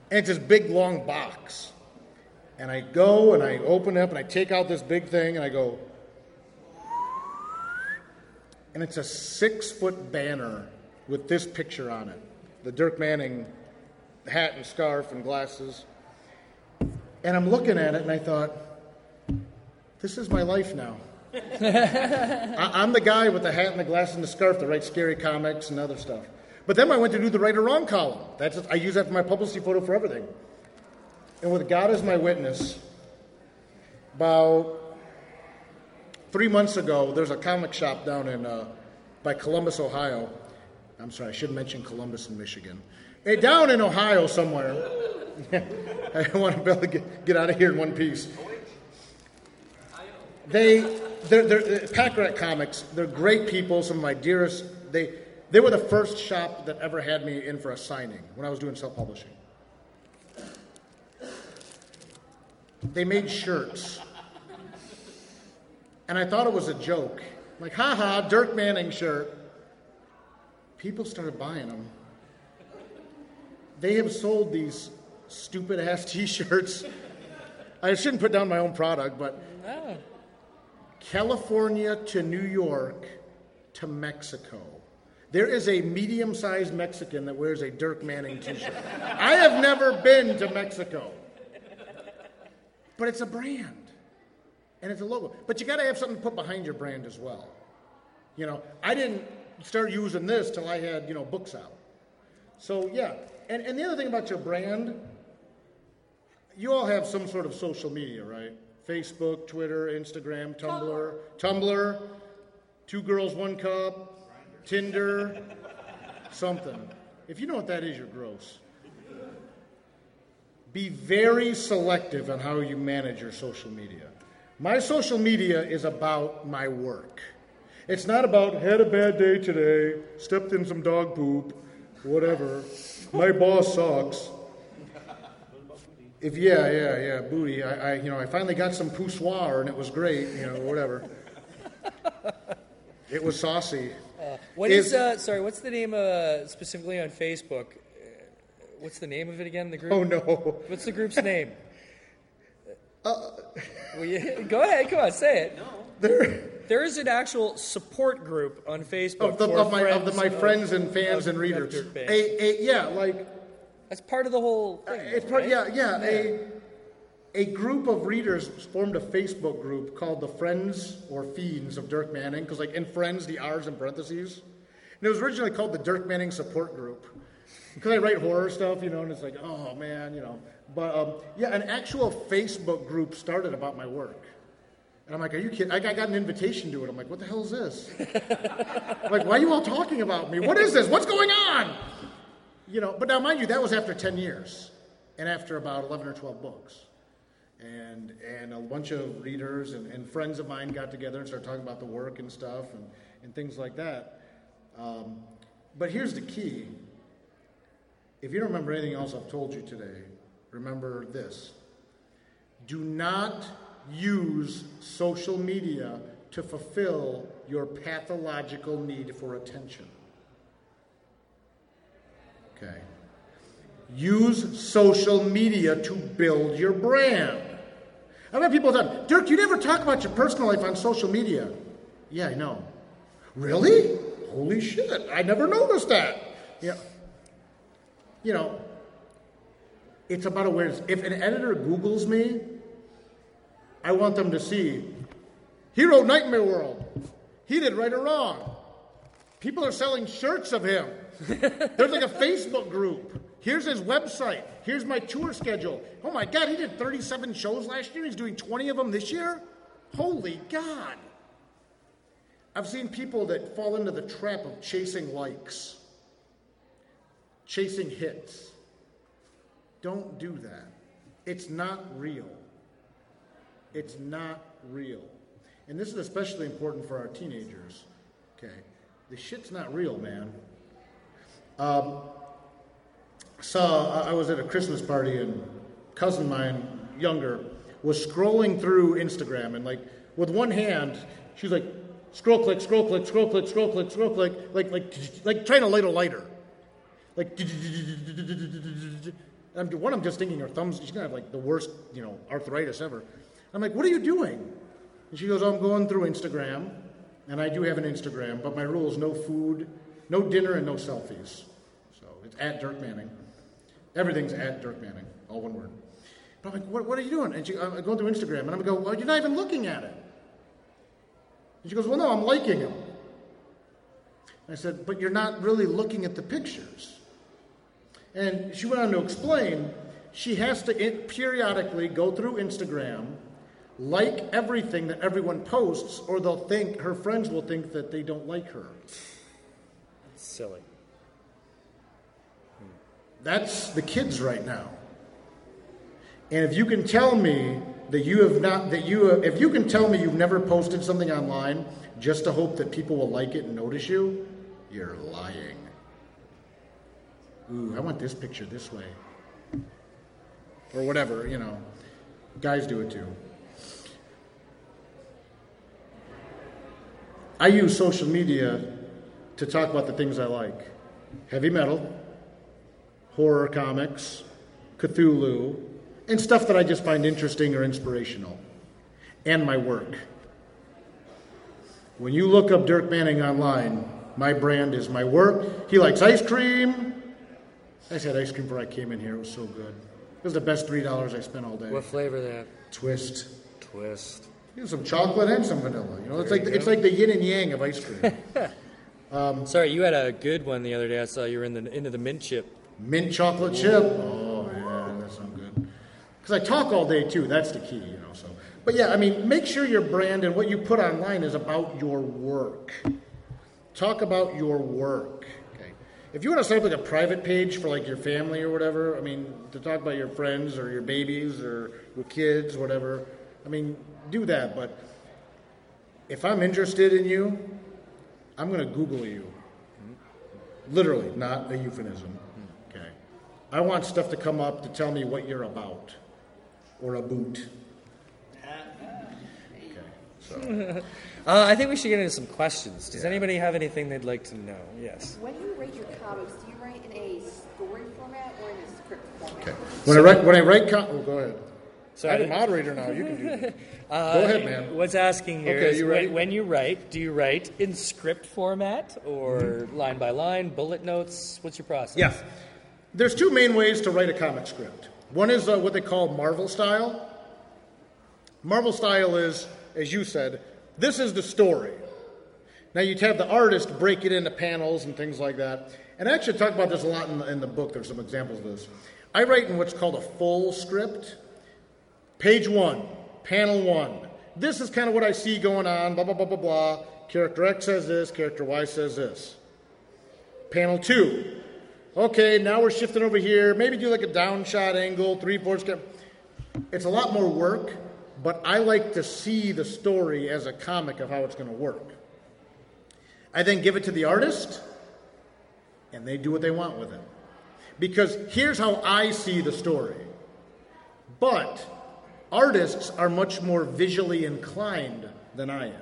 And it's this big long box. And I go and I open up and I take out this big thing and I go, and it's a six foot banner with this picture on it the Dirk Manning hat and scarf and glasses. And I'm looking at it and I thought, this is my life now. I, I'm the guy with the hat and the glasses and the scarf that writes scary comics and other stuff. But then I went to do the right or wrong column. That's I use that for my publicity photo for everything. And with God as my witness, about three months ago, there's a comic shop down in uh, by Columbus, Ohio. I'm sorry, I should mention Columbus in Michigan. Hey, down in Ohio somewhere. I want to be able to get, get out of here in one piece. They, they're, they're, Pack Rat Comics, they're great people, some of my dearest. They, they were the first shop that ever had me in for a signing when I was doing self publishing. They made shirts. And I thought it was a joke. Like, haha, Dirk Manning shirt. People started buying them. They have sold these stupid ass t shirts. I shouldn't put down my own product, but California to New York to Mexico. There is a medium sized Mexican that wears a Dirk Manning t shirt. I have never been to Mexico. But it's a brand and it's a logo. But you got to have something to put behind your brand as well. You know, I didn't start using this till I had, you know, books out. So, yeah. And, and the other thing about your brand, you all have some sort of social media, right? Facebook, Twitter, Instagram, Tumblr, Tumblr, Two Girls, One Cup, Tinder, something. If you know what that is, you're gross. Be very selective on how you manage your social media. My social media is about my work. It's not about had a bad day today, stepped in some dog poop, whatever. My boss sucks. If yeah, yeah, yeah, booty. I, I you know, I finally got some poussoir and it was great. You know, whatever. It was saucy. What is, uh, sorry? What's the name uh, specifically on Facebook? Uh, What's the name of it again? The group. Oh no. What's the group's name? Well, yeah, go ahead. Come on, say it. No. There, There is an actual support group on Facebook of, the, for of my of the, my of- friends and fans of- and readers. A, a, yeah, like That's part of the whole thing. it's part. right? Yeah, yeah. A a group of readers formed a Facebook group called the Friends or Fiends of Dirk Manning because, like, in Friends, the R's in parentheses. And it was originally called the Dirk Manning Support Group because I write horror stuff, you know, and it's like, oh man, you know. But um, yeah, an actual Facebook group started about my work. And I'm like, are you kidding? I got, an invitation to it. I'm like, what the hell is this? like, why are you all talking about me? What is this? What's going on? You know, but now mind you, that was after 10 years and after about 11 or 12 books. And, and a bunch of readers and, and friends of mine got together and started talking about the work and stuff and, and things like that. Um, but here's the key if you don't remember anything else I've told you today, remember this. Do not use social media to fulfill your pathological need for attention. Okay. Use social media to build your brand. I've had people tell, Dirk, you never talk about your personal life on social media. Yeah, I know. Really? Holy shit, I never noticed that. Yeah. You know, it's about awareness. If an editor Googles me, I want them to see he wrote Nightmare World. He did right or wrong. People are selling shirts of him. There's like a Facebook group. Here's his website. Here's my tour schedule. Oh my God, he did 37 shows last year. He's doing 20 of them this year. Holy God. I've seen people that fall into the trap of chasing likes, chasing hits. Don't do that. It's not real. It's not real. And this is especially important for our teenagers. Okay. The shit's not real, man. Um, saw, I was at a Christmas party and cousin mine, younger, was scrolling through Instagram and like with one hand, she's like, scroll click, scroll click, scroll click, scroll click, scroll click, like like like trying to light a lighter. Like I'm, one, I'm just thinking her thumbs, she's gonna have like the worst, you know, arthritis ever. I'm like, what are you doing? And she goes, I'm going through Instagram, and I do have an Instagram, but my rule is no food, no dinner, and no selfies. So it's at Dirk Manning. Everything's at Dirk Manning, all one word. But I'm like, what, what are you doing? And she, I'm going through Instagram, and I'm going go, well, you're not even looking at it. And she goes, well, no, I'm liking him. I said, but you're not really looking at the pictures. And she went on to explain she has to in- periodically go through Instagram, like everything that everyone posts, or they'll think, her friends will think that they don't like her. Silly. Hmm. That's the kids right now. And if you can tell me that you have not, that you, if you can tell me you've never posted something online just to hope that people will like it and notice you, you're lying. Ooh, I want this picture this way. Or whatever, you know. Guys do it too. I use social media to talk about the things I like heavy metal, horror comics, Cthulhu, and stuff that I just find interesting or inspirational, and my work. When you look up Dirk Manning online, my brand is my work. He likes ice cream. I just had ice cream before I came in here. It was so good. It was the best $3 I spent all day. What flavor that? Twist. Twist. You know, some chocolate and some vanilla. You know, it's There like you it's like the yin and yang of ice cream. Um, Sorry, you had a good one the other day. I saw you were in the into the mint chip. Mint chocolate chip. Oh yeah, that's so good. Because I talk all day too. That's the key, you know. So, but yeah, I mean, make sure your brand and what you put online is about your work. talk about your work. If you want to set up like a private page for like your family or whatever, I mean, to talk about your friends or your babies or your kids, whatever, I mean, do that. But if I'm interested in you, I'm going to Google you. Literally, not a euphemism. Okay. I want stuff to come up to tell me what you're about or a boot. uh, I think we should get into some questions. Does anybody have anything they'd like to know? Yes. When you write your comics, do you write in a story format or in a script format? Okay. When I write, when I write, com- oh, go ahead. Sorry. I'm a moderator now. You can do that. Uh, Go ahead, man. What's asking here Okay, is you ready? When, when you write, do you write in script format or Mm-hmm. line by line, bullet notes? What's your process? Yeah. There's two main ways to write a comic script. One is uh, what they call Marvel style. Marvel style is, as you said, this is the story. Now you'd have the artist break it into panels and things like that. And I actually talk about this a lot in the, in the book. There's some examples of this. I write in what's called a full script. Page one, panel one. This is kind of what I see going on, blah, blah, blah, blah, blah. Character X says this, character Y says this. Panel two. Okay, now we're shifting over here. Maybe do like a downshot angle, three fourths. It's a lot more work, but I like to see the story as a comic of how it's going to work. I then give it to the artist, and they do what they want with it. Because here's how I see the story. But artists are much more visually inclined than I am.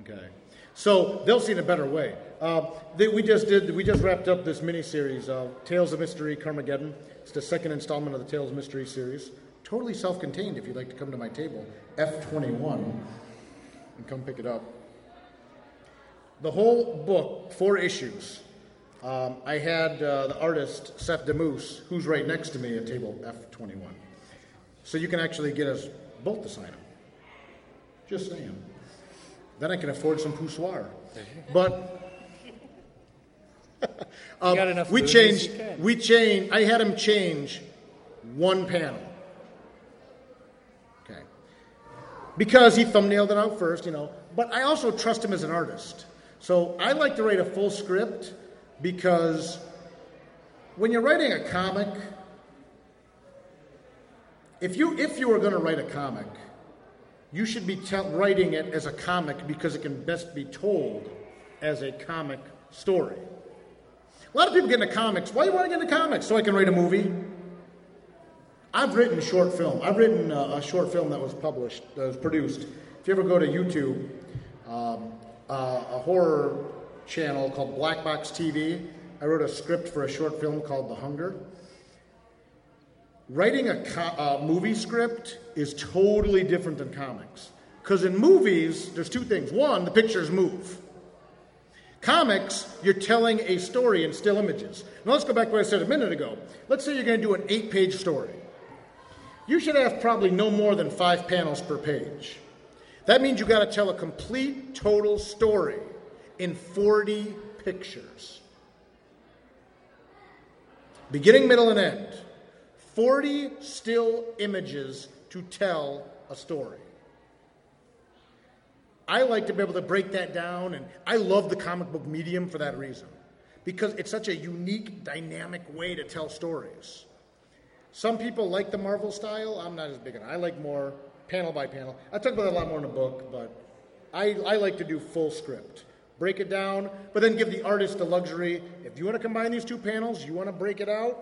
Okay. So they'll see it a better way. Uh, they, we just did. We just wrapped up this miniseries, uh, Tales of Mystery, Karmageddon. It's the second installment of the Tales of Mr. Rhee series. Totally self-contained. If you'd like to come to my table, F21, and come pick it up. The whole book, four issues. Um, I had uh, the artist Seth Damoose, who's right next to me at table F21. So you can actually get us both to sign them. Just saying. Then I can afford some poussoir. But um, we changed. We changed. I had him change one panel. Okay. Because he thumbnailed it out first, you know. But I also trust him as an artist. So I like to write a full script because when you're writing a comic, if you if you are going to write a comic, you should be tell, writing it as a comic because it can best be told as a comic story. A lot of people get into comics. Why do you want to get into comics? So I can write a movie. I've written short film. I've written uh, a short film that was published, that was produced. If you ever go to YouTube, um, uh, a horror channel called Black Box TV, I wrote a script for a short film called The Hunger. Writing a co- movie script is totally different than comics. Because in movies, there's two things. One, the pictures move. Comics, you're telling a story in still images. Now let's go back to what I said a minute ago. Let's say you're going to do an eight page story. You should have probably no more than five panels per page. That means you got to tell a complete, total story in 40 pictures. Beginning, middle, and end. 40 still images to tell a story. I like to be able to break that down, and I love the comic book medium for that reason. Because it's such a unique, dynamic way to tell stories. Some people like the Marvel style. I'm not as big on it. I like more panel by panel. I talk about it a lot more in the book, but I, I like to do full script. Break it down, but then give the artist the luxury. If you want to combine these two panels, you want to break it out,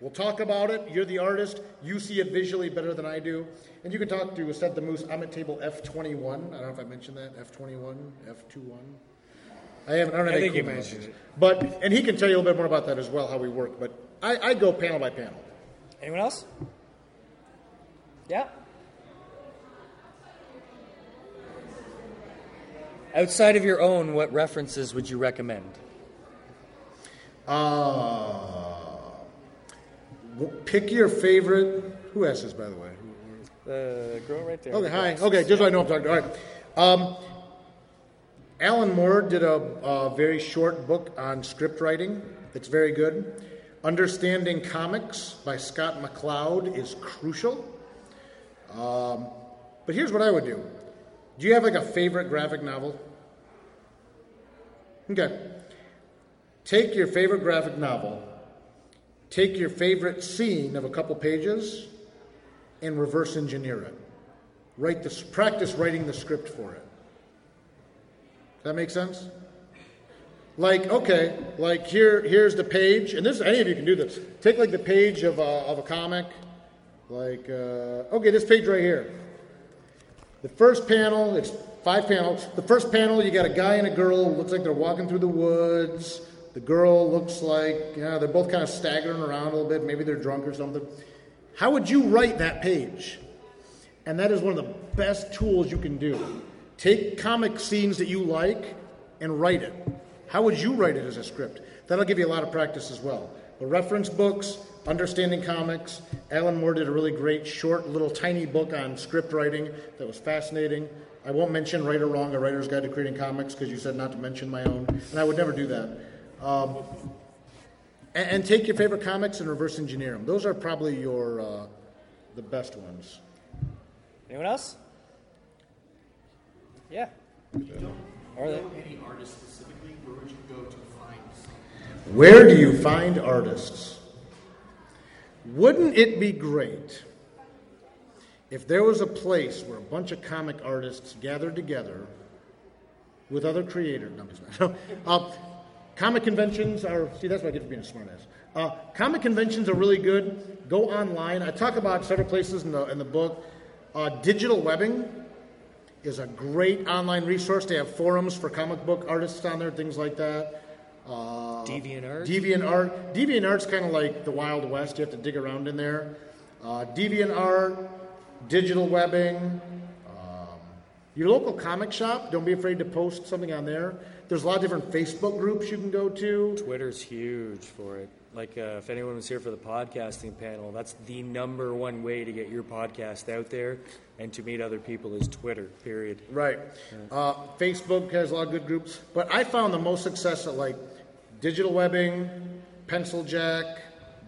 we'll talk about it. You're the artist. You see it visually better than I do. And you can talk to Seth Damoose. I'm at table F21. I don't know if I mentioned that. F21, F21. I haven't. I don't have I think you mentioned it. But and he can tell you a little bit more about that as well, how we work. But I, I go panel by panel. Anyone else? Yeah. Outside of your own, what references would you recommend? Uh, pick your favorite. Who asked this, by the way? The girl right there. Okay, hi. Okay, just so I know I'm talking to. All right. Um, Alan Moore did a, a very short book on script writing. It's very good. Understanding Comics by Scott McCloud is crucial. Um, but here's what I would do. Do you have like a favorite graphic novel? Okay. Take your favorite graphic novel, take your favorite scene of a couple pages, and reverse engineer it. Write this, practice writing the script for it. Does that make sense? Like, okay, like here, here's the page, and this any of you can do this. Take like the page of a, of a comic, like, uh, okay, this page right here. The first panel, it's five panels. The first panel, you got a guy and a girl. Looks like they're walking through the woods. The girl looks like yeah, they're both kind of staggering around a little bit. Maybe they're drunk or something. How would you write that page? And that is one of the best tools you can do. Take comic scenes that you like and write it. How would you write it as a script? That'll give you a lot of practice as well. The reference books, Understanding Comics. Alan Moore did a really great, short, little tiny book on script writing that was fascinating. I won't mention Right or Wrong, A Writer's Guide to Creating Comics, because you said not to mention my own, and I would never do that. Um, and, and take your favorite comics and reverse engineer them. Those are probably your uh, the best ones. Anyone else? Yeah. Are they? Any artist specifically, where would you go to find Where do you find artists? Wouldn't it be great if there was a place where a bunch of comic artists gathered together with other creators? No, uh, comic conventions are, see, that's what I get for being a smartass. Uh, comic conventions are really good. Go online. I talk about several places in the, in the book. Uh, digital webbing is a great online resource. They have forums for comic book artists on there, things like that. Uh, DeviantArt? DeviantArt. DeviantArt's kind of like the Wild West. You have to dig around in there. Uh, DeviantArt, digital webbing, um, your local comic shop. Don't be afraid to post something on there. There's a lot of different Facebook groups you can go to. Twitter's huge for it. Like, uh, if anyone was here for the podcasting panel, that's the number one way to get your podcast out there and to meet other people is Twitter, period. Right. Uh, Facebook has a lot of good groups, but I found the most success at like digital webbing, Pencil Jack,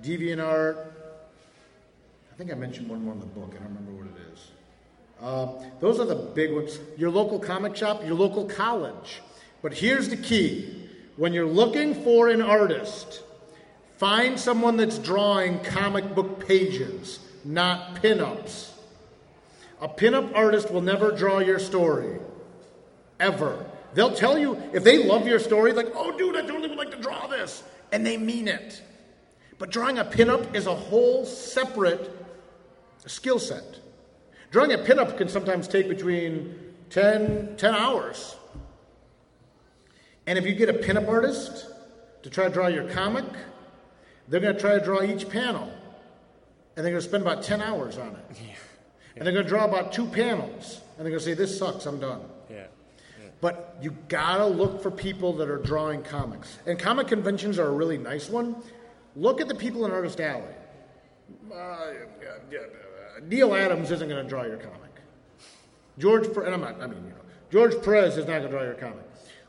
DeviantArt. I think I mentioned one more in the book. I don't remember what it is. Uh, those are the big ones. Your local comic shop, your local college. But here's the key when you're looking for an artist, find someone that's drawing comic book pages, not pinups. A pinup artist will never draw your story. Ever. They'll tell you, if they love your story, like, oh, dude, I totally would like to draw this. And they mean it. But drawing a pinup is a whole separate skill set. Drawing a pinup can sometimes take between 10, 10 hours. And if you get a pinup artist to try to draw your comic, they're going to try to draw each panel. And they're going to spend about 10 hours on it. Yeah. And they're going to draw about two panels. And they're going to say, this sucks, I'm done. Yeah. But you gotta look for people that are drawing comics. And comic conventions are a really nice one. Look at the people in Artist Alley. Uh, yeah, yeah, Neal Adams isn't going to draw your comic. George, and I'm not, I mean, you know, George Perez is not going to draw your comic.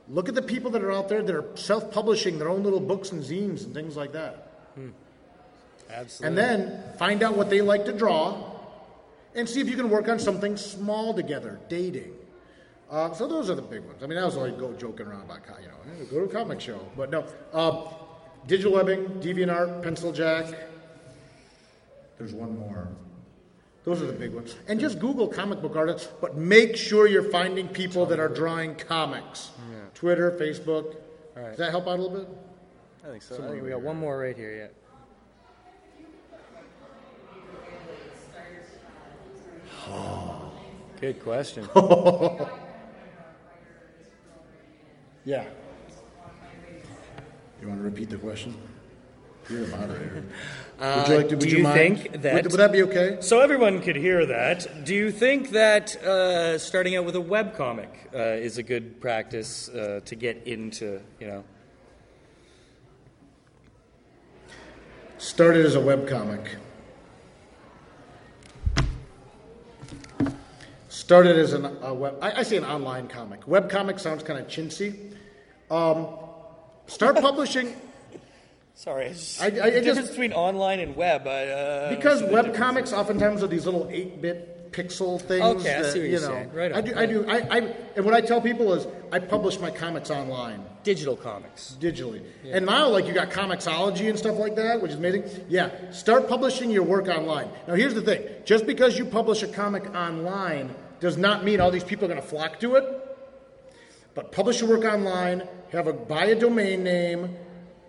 Look at the people that are out there that are self-publishing their own little books and zines and things like that. Absolutely. And then find out what they like to draw and see if you can work on something small together, dating. Uh, so those are the big ones. I mean, I was like go joking around about, you know, go to a comic show. But no, uh, digital webbing, DeviantArt, Pencil Jack. There's one more. Those are the big ones. And just Google comic book artists, but make sure you're finding people that are drawing comics. Twitter, Facebook. All right. Does that help out a little bit? I think so. I think we got one more right here yet. Good question. Yeah. You want to repeat the question? You're the moderator. Uh, would you like to? Would do you, you mind? think that- Would, would that be okay? So everyone could hear that. Do you think that uh, starting out with a web comic uh, is a good practice uh, to get into, you know? Started as a webcomic. Started as an, a web, I, I say an online comic. Web Webcomic sounds kind of chintzy. Um, start publishing Sorry, I I- the difference just- between online and web. I, uh, because difference. webcomics oftentimes are these little 8 bit pixel things. Okay, I that, see what you you're know, saying. Right on, I do. I right. do. I, I and what I tell people is, I publish my comics online. Digital comics. Digitally. And now, like, you got Comixology and stuff like that, which is amazing. Yeah, start publishing your work online. Now, here's the thing just because you publish a comic online does not mean all these people are going to flock to it. But publish your work online, have a buy a domain name.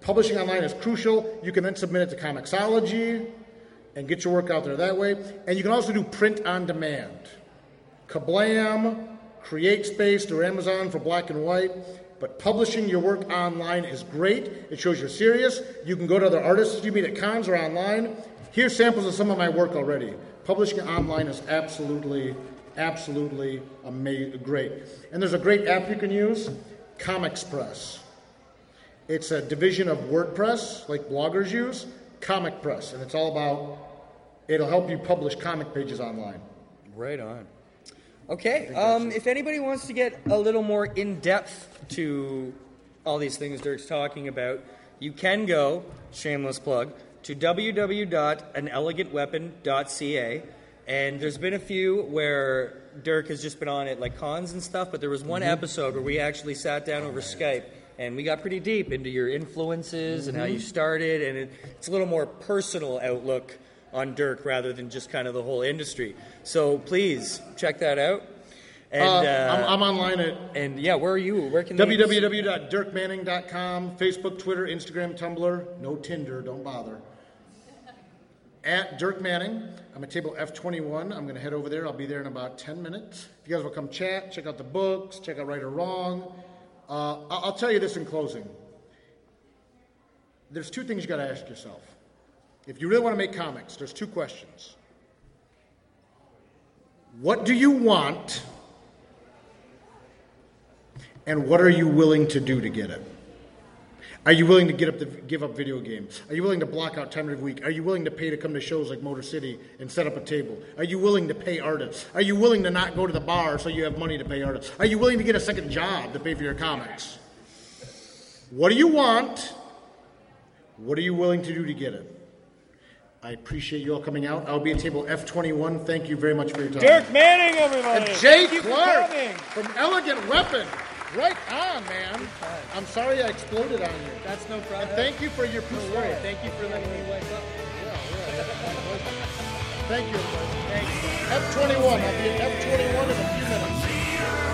Publishing online is crucial. You can then submit it to Comixology and get your work out there that way. And you can also do print on demand. Kablam, CreateSpace, or Amazon for black and white. But publishing your work online is great. It shows you're serious. You can go to other artists you meet at cons or online. Here's samples of some of my work already. Publishing online is absolutely, absolutely ama- great. And there's a great app you can use, ComicPress. It's a division of WordPress, like bloggers use, Comic Press, and it's all about. It'll help you publish comic pages online. Right on. Okay. Um, if anybody wants to get a little more in depth to all these things Dirk's talking about, you can go, shameless plug, to www.anelegantweapon.ca. And there's been a few where Dirk has just been on at like cons and stuff, but there was one Mhm. episode where we actually sat down over Skype and we got pretty deep into your influences and how you started, and it, it's a little more personal outlook on Dirk rather than just kind of the whole industry. So please check that out. And Uh, uh, I'm, I'm online at and yeah, where are you? Where can www.dirkmanning.com, Facebook, Twitter, Instagram, Tumblr. No Tinder, don't bother. At Dirk Manning. I'm at table F21. I'm going to head over there. I'll be there in about 10 minutes. If you guys will come chat, check out the books, check out Write or Wrong. Uh, I'll tell you this in closing. There's two things you got to ask yourself. If you really want to make comics, there's two questions. What do you want? And what are you willing to do to get it? Are you willing to get up to give up video games? Are you willing to block out time every week? Are you willing to pay to come to shows like Motor City and set up a table? Are you willing to pay artists? Are you willing to not go to the bar so you have money to pay artists? Are you willing to get a second job to pay for your comics? What do you want? What are you willing to do to get it? I appreciate you all coming out. I'll be at table F21. Thank you very much for your time. Dirk Manning, everybody. And Jay Thank you for Clark from Elegant Weapon. Right on, man. I'm sorry I exploded on you. That's no problem. And thank you for your No peace. worries. Thank you for letting me wipe up. Yeah, yeah. Thank you. everybody. F21. I'll be at F21 in a few minutes.